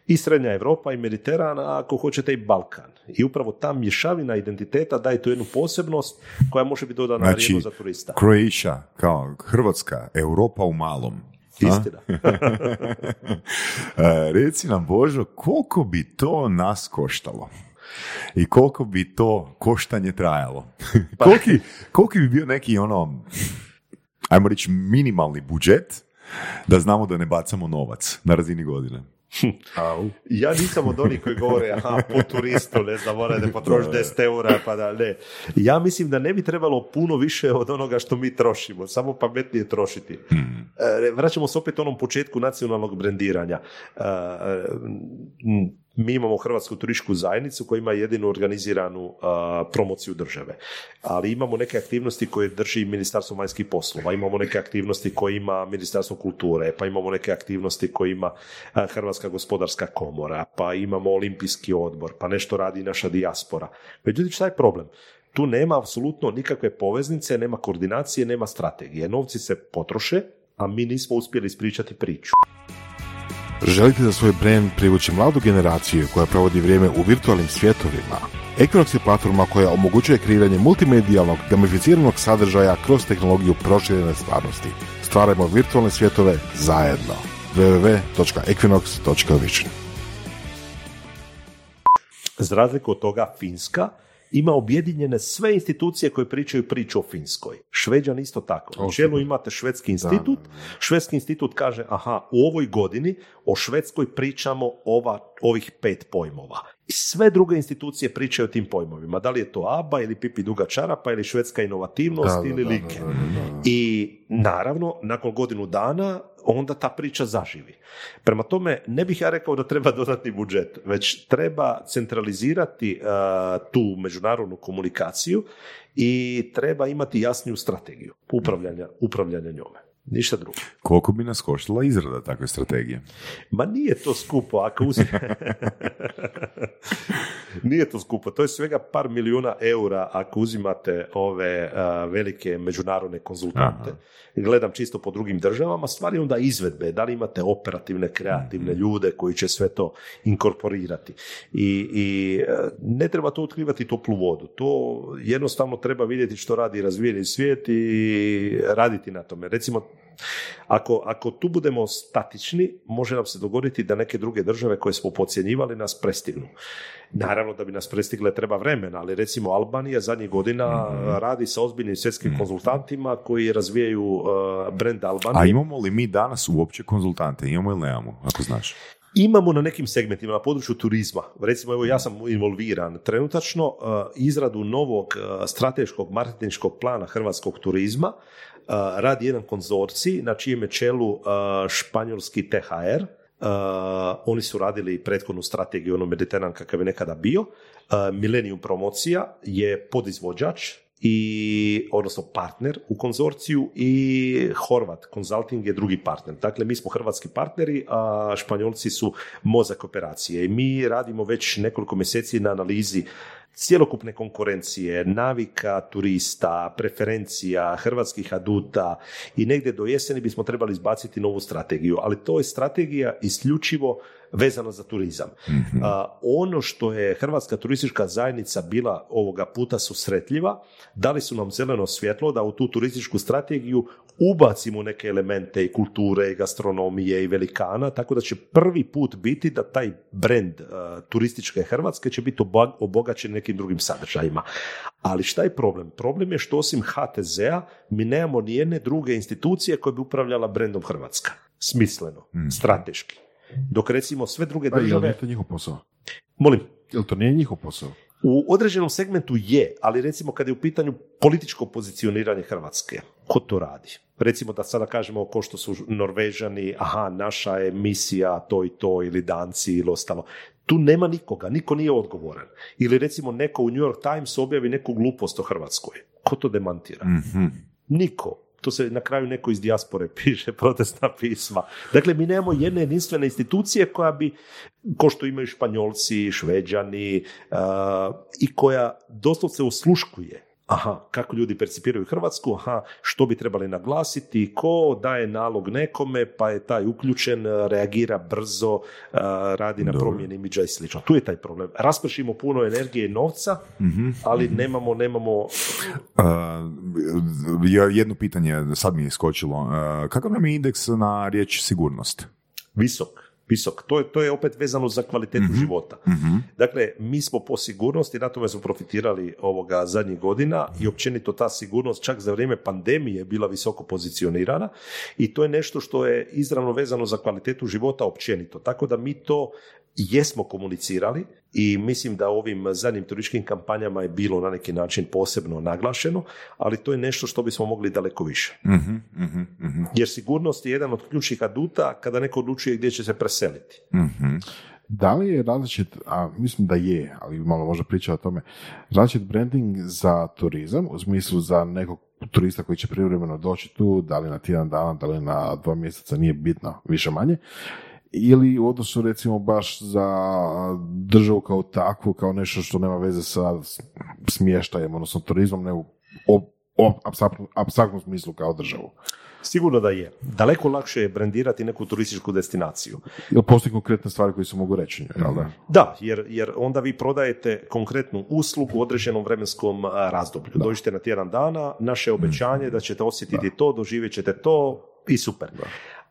I Srednja Europa i Mediteran, a ako hoćete i Balkan. I upravo ta mješavina identiteta daje tu jednu posebnost koja može biti dodana Znači, za turista. Croatia, kao Hrvatska, Europa u malom. Istina. E, Reci nam, Božo, koliko bi to nas koštalo? I koliko bi to koštanje trajalo? koliki, koliki bi bio neki ono, ajmo reći, minimalni budžet da znamo da ne bacamo novac na razini godine? Ja nisam od onih koji govore, aha, po turistu, ne znam, morate potrošiti 10 eura, pa da ne. Ja mislim da ne bi trebalo puno više od onoga što mi trošimo, samo pametnije trošiti. E, Vraćamo se opet onom početku nacionalnog brendiranja. Mi imamo Hrvatsku turističku zajednicu koja ima jedinu organiziranu a, promociju države. Ali imamo neke aktivnosti koje drži Ministarstvo vanjskih poslova, imamo neke aktivnosti koje ima Ministarstvo kulture, pa imamo neke aktivnosti koje ima Hrvatska gospodarska komora, pa imamo Olimpijski odbor, pa nešto radi naša dijaspora. Međutim, šta je problem? Tu nema apsolutno nikakve poveznice, nema koordinacije, nema strategije. Novci se potroše, a mi nismo uspjeli ispričati priču. Želite za svoj brand privući mladu generaciju koja provodi vrijeme u virtualnim svjetovima? Equinox je platforma koja omogućuje kreiranje multimedijalnog, gamificiranog sadržaja kroz tehnologiju proširene stvarnosti. Stvarajmo virtualne svjetove zajedno. www.equinox.vision Za razliku od toga, Finska ima objedinjene sve institucije koje pričaju priču o Finskoj. Šveđan isto tako. U čelu imate švedski institut. Švedski institut kaže, aha, u ovoj godini o Švedskoj pričamo ova, ovih pet pojmova. I sve druge institucije pričaju o tim pojmovima. Da li je to ABA ili Pipi Duga Čarapa ili švedska inovativnost Da, da, ili da, Like. da, da, da. I naravno, nakon godinu dana, onda ta priča zaživi. Prema tome, ne bih ja rekao da treba dodatni budžet, već treba centralizirati uh, tu međunarodnu komunikaciju i treba imati jasniju strategiju upravljanja, upravljanja njome. Ništa drugo. Koliko bi nas koštala izrada takve strategije? Ma nije to skupo, ako uzi... nije to skupo, to je svega par milijuna eura ako uzimate ove a, velike međunarodne konzultante. Gledam čisto po drugim državama, stvari onda izvedbe, da li imate operativne, kreativne ljude koji će sve to inkorporirati. I, i e, ne treba to otkrivati toplu vodu, to jednostavno treba vidjeti što radi razvijeni svijet i raditi na tome. Recimo, ako, ako tu budemo statični, može nam se dogoditi da neke druge države koje smo podcjenjivali nas prestignu. Naravno da bi nas prestigle treba vremena, ali recimo Albanija zadnjih godina radi sa ozbiljnim svjetskim konzultantima koji razvijaju uh, brand Albanije. A imamo li mi danas uopće konzultante? Imamo ili nemamo, ako znaš? Imamo na nekim segmentima na području turizma. Recimo, evo ja sam involviran trenutačno uh, izradu novog uh, strateškog marketinškog plana hrvatskog turizma. Uh, radi jedan konzorcij na čijem je čelu španjolski THR. Oni su radili prethodnu strategiju ono Mediteran kakav je nekada bio. Millennium promocija je podizvođač i, odnosno partner u konzorciju i Horvat Consulting je drugi partner. Dakle, mi smo hrvatski partneri, a Španjolci su mozak operacije i mi radimo već nekoliko mjeseci na analizi cjelokupne konkurencije, navika turista, preferencija, hrvatskih aduta i negdje do jeseni bismo trebali izbaciti novu strategiju, ali to je strategija isključivo vezano za turizam. A, ono što je Hrvatska turistička zajednica bila ovoga puta susretljiva, dali su nam zeleno svjetlo da u tu turističku strategiju ubacimo neke elemente i kulture i gastronomije i velikana, tako da će prvi put biti da taj brand a, turističke Hrvatske će biti obogaćen nekim drugim sadržajima. Ali šta je problem? Problem je što osim HTZ-a mi nemamo ni jedne druge institucije koja bi upravljala brendom Hrvatska. Smisleno, strateški. Dok recimo sve druge Pa, države... nije to njihov posao? Molim, Jel to nije njihov posao? u određenom segmentu je, ali recimo kad je u pitanju političko pozicioniranje Hrvatske, ko to radi? Recimo da sada kažemo ko što su Norvežani, aha, naša je misija to i to, ili Danci ili ostalo. Tu nema nikoga, niko nije odgovoran. Ili recimo neko u New York Times objavi neku glupost o Hrvatskoj. Ko to demantira? Mhm. Niko. To se na kraju neko iz dijaspore piše protestna pisma. Dakle, mi nemamo jedne jedinstvene institucije koja bi, ko što imaju Španjolci, Šveđani, uh, i koja doslovce osluškuje aha, kako ljudi percipiraju Hrvatsku, aha, što bi trebali naglasiti, ko daje nalog nekome, pa je taj uključen, reagira brzo, uh, radi na promjeni imidža i slično. Tu je taj problem. Raspršimo puno energije i novca, ali nemamo, nemamo Uh, ja- jedno pitanje, sad mi je iskočilo. Uh, kakav nam je indeks na riječ sigurnost? Visok, visok. To je, to je opet vezano za kvalitetu života. Dakle, mi smo po sigurnosti, na tome smo profitirali ovoga zadnjih godina i općenito ta sigurnost čak za vrijeme pandemije bila visoko pozicionirana i to je nešto što je izravno vezano za kvalitetu života općenito. Tako da mi to jesmo komunicirali i mislim da ovim zadnjim turističkim kampanjama je bilo na neki način posebno naglašeno, ali to je nešto što bismo mogli daleko više. Mhm, mhm, mhm, Jer sigurnost je jedan od ključnih aduta kada neko odlučuje gdje će se preseliti. mhm. Da li je različit, a mislim da je, ali malo možda priča o tome, različit branding za turizam, u smislu za nekog turista koji će privremeno doći tu, da li na tjedan dana, da li na dva mjeseca, nije bitno, više manje, ili u odnosu recimo baš za državu kao takvu, kao nešto što nema veze sa smještajem, odnosno turizmom, nego o, o apstraktnom- apstraktnom smislu kao državu. Sigurno da je. Daleko lakše je brendirati neku turističku destinaciju. Ili postoji konkretne stvari koje se mogu reći, jel da? Da, jer, jer onda vi prodajete konkretnu uslugu u određenom vremenskom razdoblju. Dođete na tjedan dana, naše obećanje je da ćete osjetiti to, doživjet ćete to i super.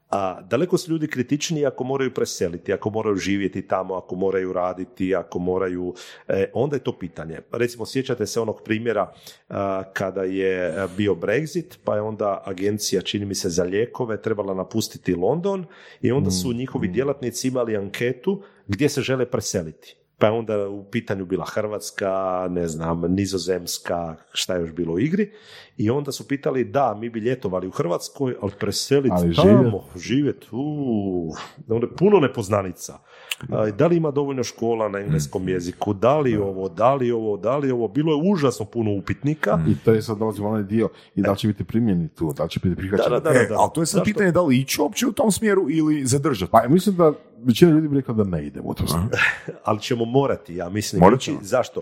A daleko su ljudi kritičniji ako moraju preseliti, ako moraju živjeti tamo, ako moraju raditi, ako moraju, e, onda je to pitanje. Recimo, sjećate se onog primjera a, kada je a, bio Brexit, pa je onda agencija, čini mi se, za lijekove trebala napustiti London i onda su njihovi djelatnici imali anketu gdje se žele preseliti. Pa je onda u pitanju bila Hrvatska, ne znam, Nizozemska, šta je još bilo u igri. I onda su pitali, da, mi bi ljetovali u Hrvatskoj, ali preseliti Ali tamo, živjeti, uuu, onda je puno nepoznanica. Da li ima dovoljno škola na engleskom jeziku, da li ovo, da li ovo, da li ovo, bilo je užasno puno upitnika. I to je sad dolazimo onaj dio i da li će biti primljeni tu, da li će biti prihvaćeni. Da, da, da. E, ali to je sad Zašto? pitanje da li ići uopće u tom smjeru ili zadržati. Pa mislim da većina ljudi bi rekla da ne ide u smjeru. ali ćemo morati, ja mislim, Morat ćemo. Zašto?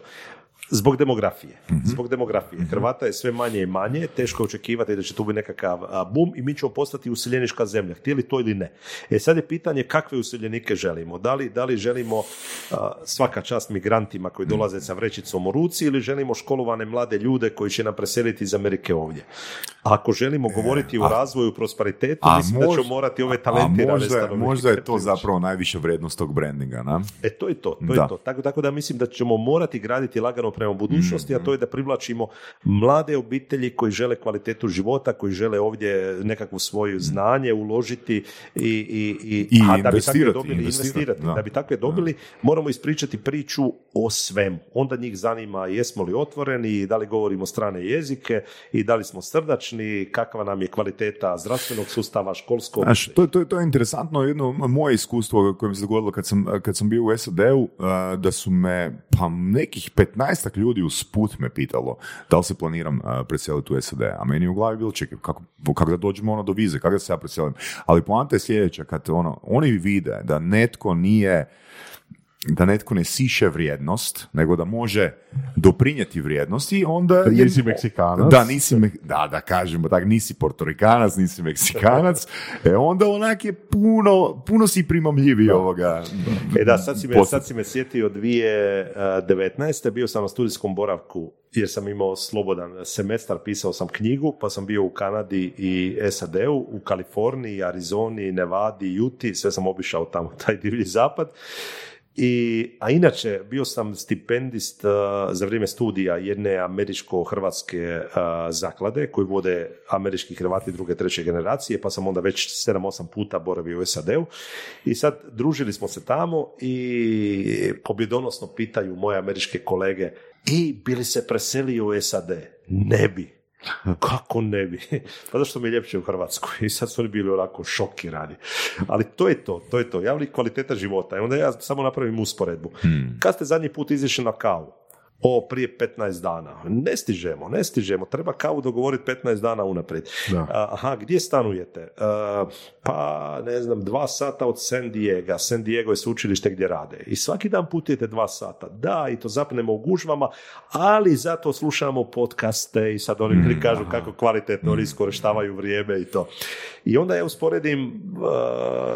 Zbog demografije. Zbog demografije. Hrvata je sve manje i manje, teško je očekivati da će tu biti nekakav a, bum i mi ćemo postati useljenička zemlja, htjeli to ili ne. E sad je pitanje kakve useljenike želimo. Da li, da li želimo a, svaka čast migrantima koji dolaze sa vrećicom u ruci ili želimo školovane mlade ljude koji će nam preseliti iz Amerike ovdje. Ako želimo govoriti o razvoju prosperitetu, a mislim da možda- ćemo morati ove A talentirane možda, možda je to zapravo najviša vrijednost tog brandinga, na? E to je to, to Da. je to. Tako, tako da mislim da ćemo morati graditi lagano prema budućnosti, a to je da privlačimo mlade obitelji koji žele kvalitetu života, koji žele ovdje nekakvo svoje znanje uložiti i, i, i, I a da bi takve dobili, investirati, investirati. da. Da bi takve dobili, moramo ispričati priču o svemu. Onda njih zanima jesmo li otvoreni, da li govorimo strane jezike i da li smo srdačni, kakva nam je kvaliteta zdravstvenog sustava, školskog. Znaš, to, to, to je interesantno, jedno moje iskustvo koje mi se dogodilo kad sam, kad sam bio u SAD-u, da su me pa nekih 15 ljudi u sput me pitalo da li se planiram preseliti u SAD, a meni u glavi bilo čekaj, kako, kako da dođemo ono do vize, kako da se ja preselim. Ali poanta je sljedeća, kad ono, oni vide da netko nije da netko ne siše vrijednost, nego da može doprinijeti vrijednosti, onda... Da nisi Meksikanac. Da, nisi, Me- da, da kažemo tak, nisi Portorikanac, nisi Meksikanac, e onda onak je puno, puno si primamljiviji ovoga. E da, sad si me, sad si me sjetio 2019. bio sam na studijskom boravku jer sam imao slobodan semestar, pisao sam knjigu, pa sam bio u Kanadi i SAD-u, u Kaliforniji, Arizoni, Nevadi, Juti, sve sam obišao tamo, taj divlji zapad. I, a inače, bio sam stipendist uh, za vrijeme studija jedne američko-hrvatske uh, zaklade koju vode američki Hrvati druge, treće generacije, pa sam onda već 7-8 puta boravio u SAD-u. I sad družili smo se tamo i pobjedonosno pitaju moje američke kolege i bili se preselio u SAD? Ne bi. Kako ne bi? Pa zašto mi je ljepše u Hrvatskoj? I sad su oni bili onako šokirani. Ali to je to, to je to. Javni kvaliteta života. I onda ja samo napravim usporedbu. Kad ste zadnji put izišli na kavu? O, prije 15 dana. Ne stižemo, ne stižemo. Treba kavu dogovoriti 15 dana unaprijed. Da. Aha, gdje stanujete? Pa, ne znam, dva sata od San Diego. San Diego je sveučilište gdje rade. I svaki dan putujete dva sata. Da, i to zapnemo u gužvama, ali zato slušamo podcaste i sad oni kažu kako kvalitetno oni iskorištavaju vrijeme i to. I onda ja usporedim uh,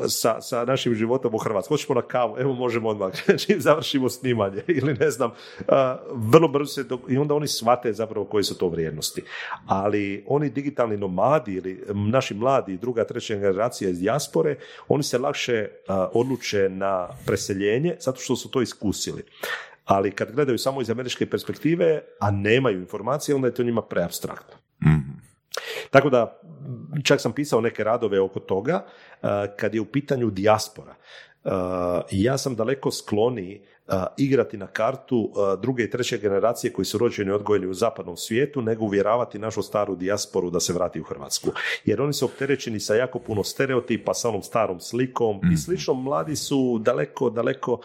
sa, sa našim životom u Hrvatskoj. Hoćemo na kavu, evo možemo odmah, čim završimo snimanje ili ne znam, uh, vrlo brzo se, dok- i onda oni shvate zapravo koje su to vrijednosti. Ali oni digitalni nomadi ili naši mladi, druga, treća generacija iz dijaspore, oni se lakše odluče na preseljenje zato što su to iskusili. Ali kad gledaju samo iz američke perspektive, a nemaju informacije, onda je to njima preabstraktno. Mhm. Tako da, čak sam pisao neke radove oko toga, kad je u pitanju dijaspora. Ja sam daleko skloniji igrati na kartu uh, druge i treće generacije koji su rođeni i odgojeni u zapadnom svijetu, nego uvjeravati našu staru dijasporu da se vrati u Hrvatsku. Jer oni su opterećeni sa jako puno stereotipa, sa onom starom slikom i slično. Mladi su daleko, daleko uh,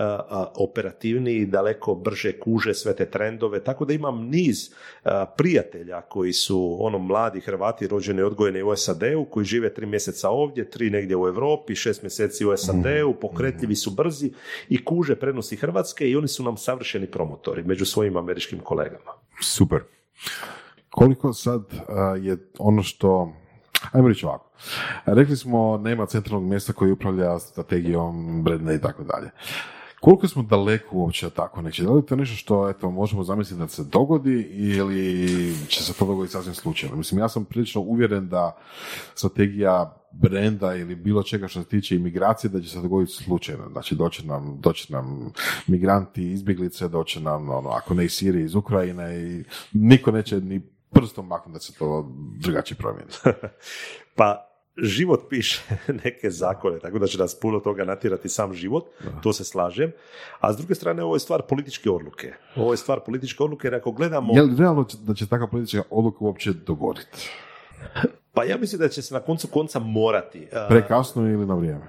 uh, operativniji, daleko brže kuže sve te trendove, tako da imam niz uh, prijatelja koji su ono mladi Hrvati rođeni i odgojeni u SAD-u, koji žive tri mjeseca ovdje, tri negdje u Europi, šest mjeseci u SAD-u, pokretljivi su brzi i kuže prednosti Hrvatske i oni su nam savršeni promotori među svojim američkim kolegama. Super. Koliko sad a, je ono što... Ajmo reći ovako. Rekli smo nema centralnog mjesta koji upravlja strategijom, brenda i tako dalje. Koliko smo daleko uopće tako neće? Da li to nešto što eto, možemo zamisliti da se dogodi ili će se to dogoditi sasvim slučajno? Mislim, ja sam prilično uvjeren da strategija brenda ili bilo čega što se tiče imigracije da će se dogoditi slučajno. Znači doće nam, doće nam migranti, izbjeglice, doće nam, ono, ako ne iz Sirije, iz Ukrajine i niko neće ni prstom maknuti da se to drugačije promijeni. Pa život piše neke zakone, tako da će nas puno toga natjerati sam život, to se slažem. A s druge strane, ovo je stvar političke odluke. Ovo je stvar političke odluke, jer ako gledamo... Je li realno da će takva politička odluka uopće dogoditi? Pa ja mislim da će se na koncu konca morati. Prekasno ili na vrijeme?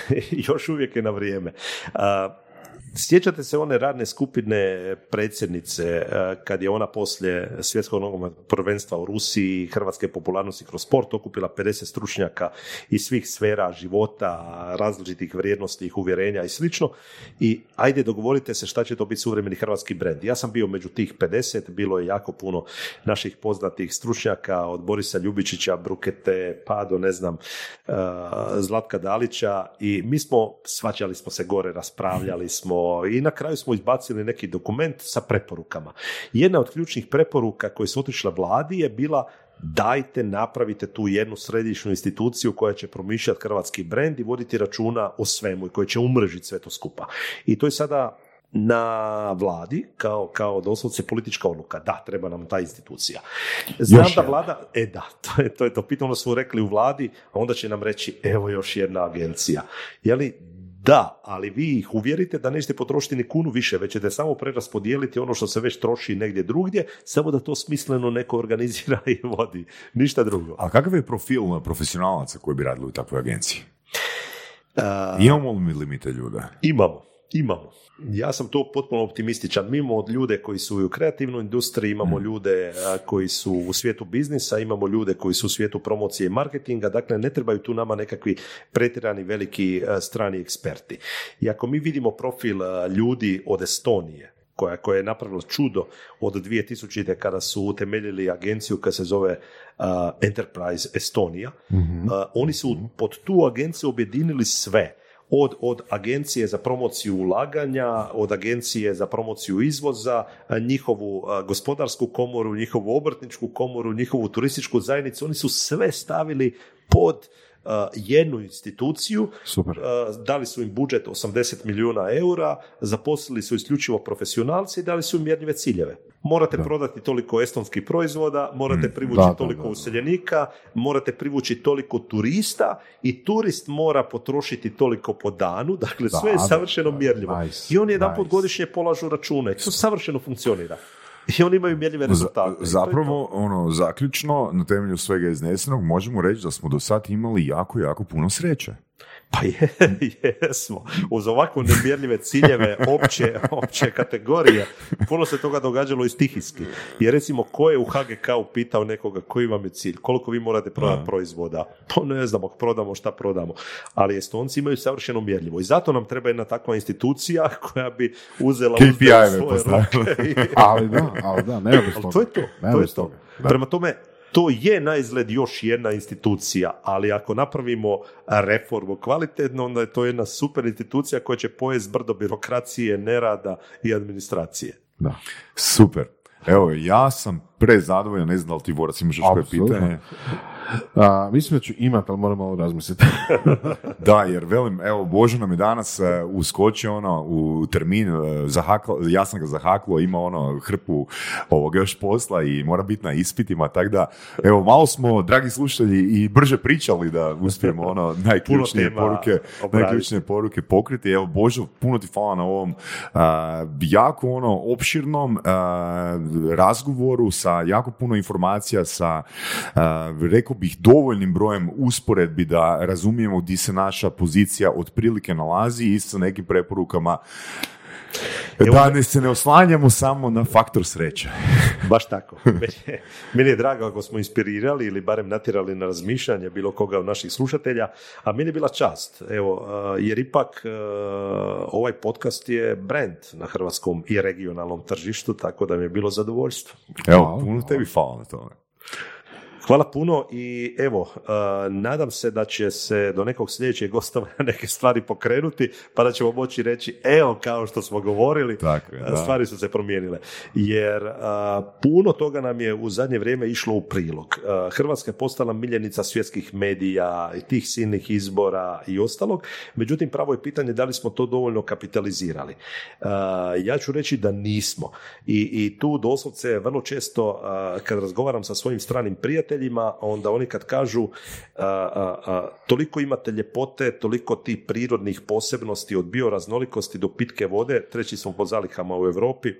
još uvijek je na vrijeme. Sjećate se one radne skupine predsjednice a, kad je ona poslije svjetskog nogometnog prvenstva u Rusiji hrvatske popularnosti kroz sport okupila 50 stručnjaka iz svih sfera života, različitih vrijednosti, uvjerenja i slično i ajde dogovorite se šta će to biti suvremeni hrvatski brend. Ja sam bio među tih 50, bilo je jako puno naših poznatih stručnjaka od Borisa Ljubičića, Brukete, pa do ne znam uh, Zlatka Dalića i mi smo, svađali smo se gore, raspravljali smo i na kraju smo izbacili neki dokument sa preporukama. Jedna od ključnih preporuka koje su otišle vladi je bila dajte napravite tu jednu središnju instituciju koja će promišljati hrvatski brend i voditi računa o svemu i koja će umrežiti sve to skupa. I to je sada na vladi kao, kao doslovce politička odluka. Da, treba nam ta institucija. Znam Još da jedna. vlada, e da, to je to, je to. pitano su rekli u vladi, a onda će nam reći evo još jedna agencija. Je li da, ali vi ih uvjerite da nećete potrošiti ni kunu više, već ćete samo preraspodijeliti ono što se već troši negdje drugdje, samo da to smisleno neko organizira i vodi. Ništa drugo. A kakav je profil profesionalaca koji bi radili u takvoj agenciji? A, Imamo li mi limite ljude? imamo. Imamo. Ja sam to potpuno optimističan. Mi imamo od ljude koji su u kreativnoj industriji, imamo ljude a, koji su u svijetu biznisa, imamo ljude koji su u svijetu promocije i marketinga, dakle ne trebaju tu nama nekakvi pretjerani veliki a, strani eksperti. I ako mi vidimo profil a, ljudi od Estonije, koja, koja je napravila čudo od 2000. kada su utemeljili agenciju koja se zove uh, Enterprise Estonia. Uh, oni su pod tu agenciju objedinili sve. Od, od agencije za promociju ulaganja, od agencije za promociju izvoza, njihovu gospodarsku komoru, njihovu obrtničku komoru, njihovu turističku zajednicu, oni su sve stavili pod jednu instituciju, Super. a, dali su im budžet 80 milijuna eura, zaposlili su isključivo profesionalci i dali su im mjerljive ciljeve. Morate prodati toliko estonskih proizvoda, morate privući Da, da, toliko da, da. useljenika, morate privući toliko turista i turist mora potrošiti toliko po danu, dakle sve je Da, da, savršeno da, mjerljivo. nice, I oni jedan nice. godišnje polažu račune, to savršeno funkcionira. I oni imaju mjerljive rezultate. To to. zapravo, ono, zaključno, na temelju svega iznesenog, možemo reći da smo do sad imali jako, jako puno sreće. Pa je, jesmo. Uz ovako nemjerljive ciljeve, opće, opće kategorije, puno se toga događalo i stihijski. Jer recimo, ko je u HGK-u pitao nekoga koji vam je cilj, koliko vi morate prodati proizvoda? Pa ne znamo, ako prodamo šta prodamo. Ali Estonci imaju savršeno mjerljivo. I zato nam treba jedna takva institucija koja bi uzela KPI-eve svoje ruke i- Ali da, ali da, nema bez ali to je to. Nema to je to. Da. Prema tome, to je na izgled još jedna institucija, ali ako napravimo reformu kvalitetno, onda je to jedna super institucija koja će pojest brdo birokracije, nerada i administracije. Da. Super. Evo, ja sam prezadovoljan, ne znam da li ti Vorac imaš još koje Apsolutno. pitanje. A, mislim da ću imat, ali moram malo razmisliti. Da, jer velim, evo, Božo nam je danas e, uskočio ono u termin, e, zahaklo, ja sam ga zahaklo, ima ono hrpu ovog još posla i mora biti na ispitima, tako da, evo, malo smo, dragi slušatelji, i brže pričali da uspijemo ono najključnije poruke, obraditi. najključnije poruke pokriti. Evo, Božo, puno ti hvala na ovom a, jako ono opširnom razgovoru sa jako puno informacija, sa, rekao bih, dovoljnim brojem usporedbi da razumijemo gdje se naša pozicija otprilike nalazi i sa nekim preporukama da ne se ne oslanjamo samo na faktor sreće. Baš tako. Meni je, meni je drago ako smo inspirirali ili barem natjerali na razmišljanje bilo koga od naših slušatelja, a meni je bila čast. Evo, jer ipak ovaj podcast je brand na hrvatskom i regionalnom tržištu, tako da mi je bilo zadovoljstvo. Evo, puno tebi hvala na tome. Hvala puno i evo, uh, nadam se da će se do nekog sljedećeg gostovanja neke stvari pokrenuti, pa da ćemo moći reći, evo kao što smo govorili, Tako je, da. stvari su se promijenile. Jer uh, puno toga nam je u zadnje vrijeme išlo u prilog. Uh, Hrvatska je postala miljenica svjetskih medija i tih silnih izbora i ostalog, međutim pravo je pitanje da li smo to dovoljno kapitalizirali. Uh, ja ću reći da nismo. I, i tu doslovce vrlo često uh, kad razgovaram sa svojim stranim prijateljima, onda oni kad kažu uh, uh, uh, toliko imate ljepote, toliko tih prirodnih posebnosti od bioraznolikosti do pitke vode, treći smo po zalihama u Europi,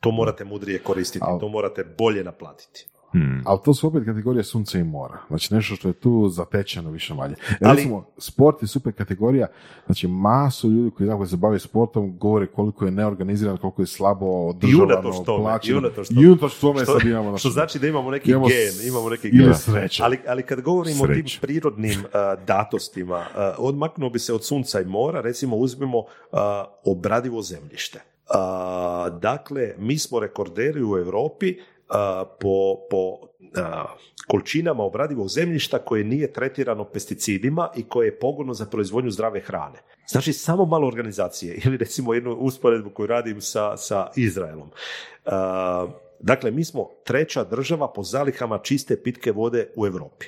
to morate mudrije koristiti, to morate bolje naplatiti. Hmm. Ali to su opet kategorije sunca i mora. Znači nešto što je tu zatečeno više manje. Jer Ali- Recimo, sport je super kategorija. Znači, masu ljudi koji, koji se bave sportom govore koliko je neorganiziran, koliko je slabo održavano, plaćeno. i unatoč tome. I unatoč tome Što, sad imamo... što znači da imamo neki imamo gen, imamo neki ili gen. sreće. Ali, ali kad govorimo o tim prirodnim uh, datostima, uh, odmaknuo bi se od sunca i mora, recimo uzmemo uh, obradivo zemljište. Uh, dakle, mi smo rekorderi u Europi po, po količinama obradivog zemljišta koje nije tretirano pesticidima i koje je pogodno za proizvodnju zdrave hrane. Znači, samo malo organizacije ili recimo jednu usporedbu koju radim sa, sa Izraelom. Dakle, mi smo treća država po zalihama čiste pitke vode u Europi.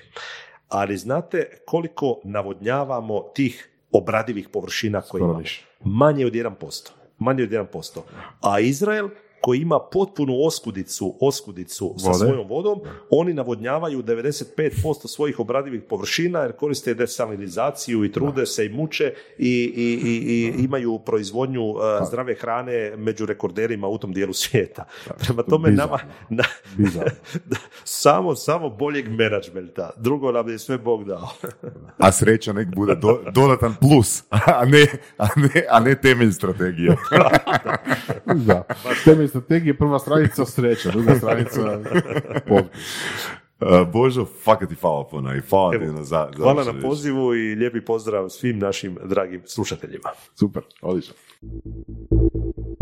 Ali znate koliko navodnjavamo tih obradivih površina koje imamo? Manje od 1%. Manje od 1%. A Izrael koji ima potpunu oskudicu, oskudicu sa Vode. svojom vodom, oni navodnjavaju 95% svojih obradivih površina jer koriste desalinizaciju i trude se i muče i, i, i, i imaju proizvodnju uh, zdrave hrane među rekorderima u tom dijelu svijeta. Prema tome bizarno. nama na, samo, samo boljeg menadžmenta. Drugo nam je sve Bog dao. A sreća nek bude do- dodatan plus, a ne, a ne, a ne temelj strategije. da. Temelj strategije, prva stranica sreća, druga stranica. Uh, Božo, fakat ti hvala puno i hvala ti Evo, na za, za Hvala na pozivu i lijepi pozdrav svim našim dragim slušateljima. Super, odlično.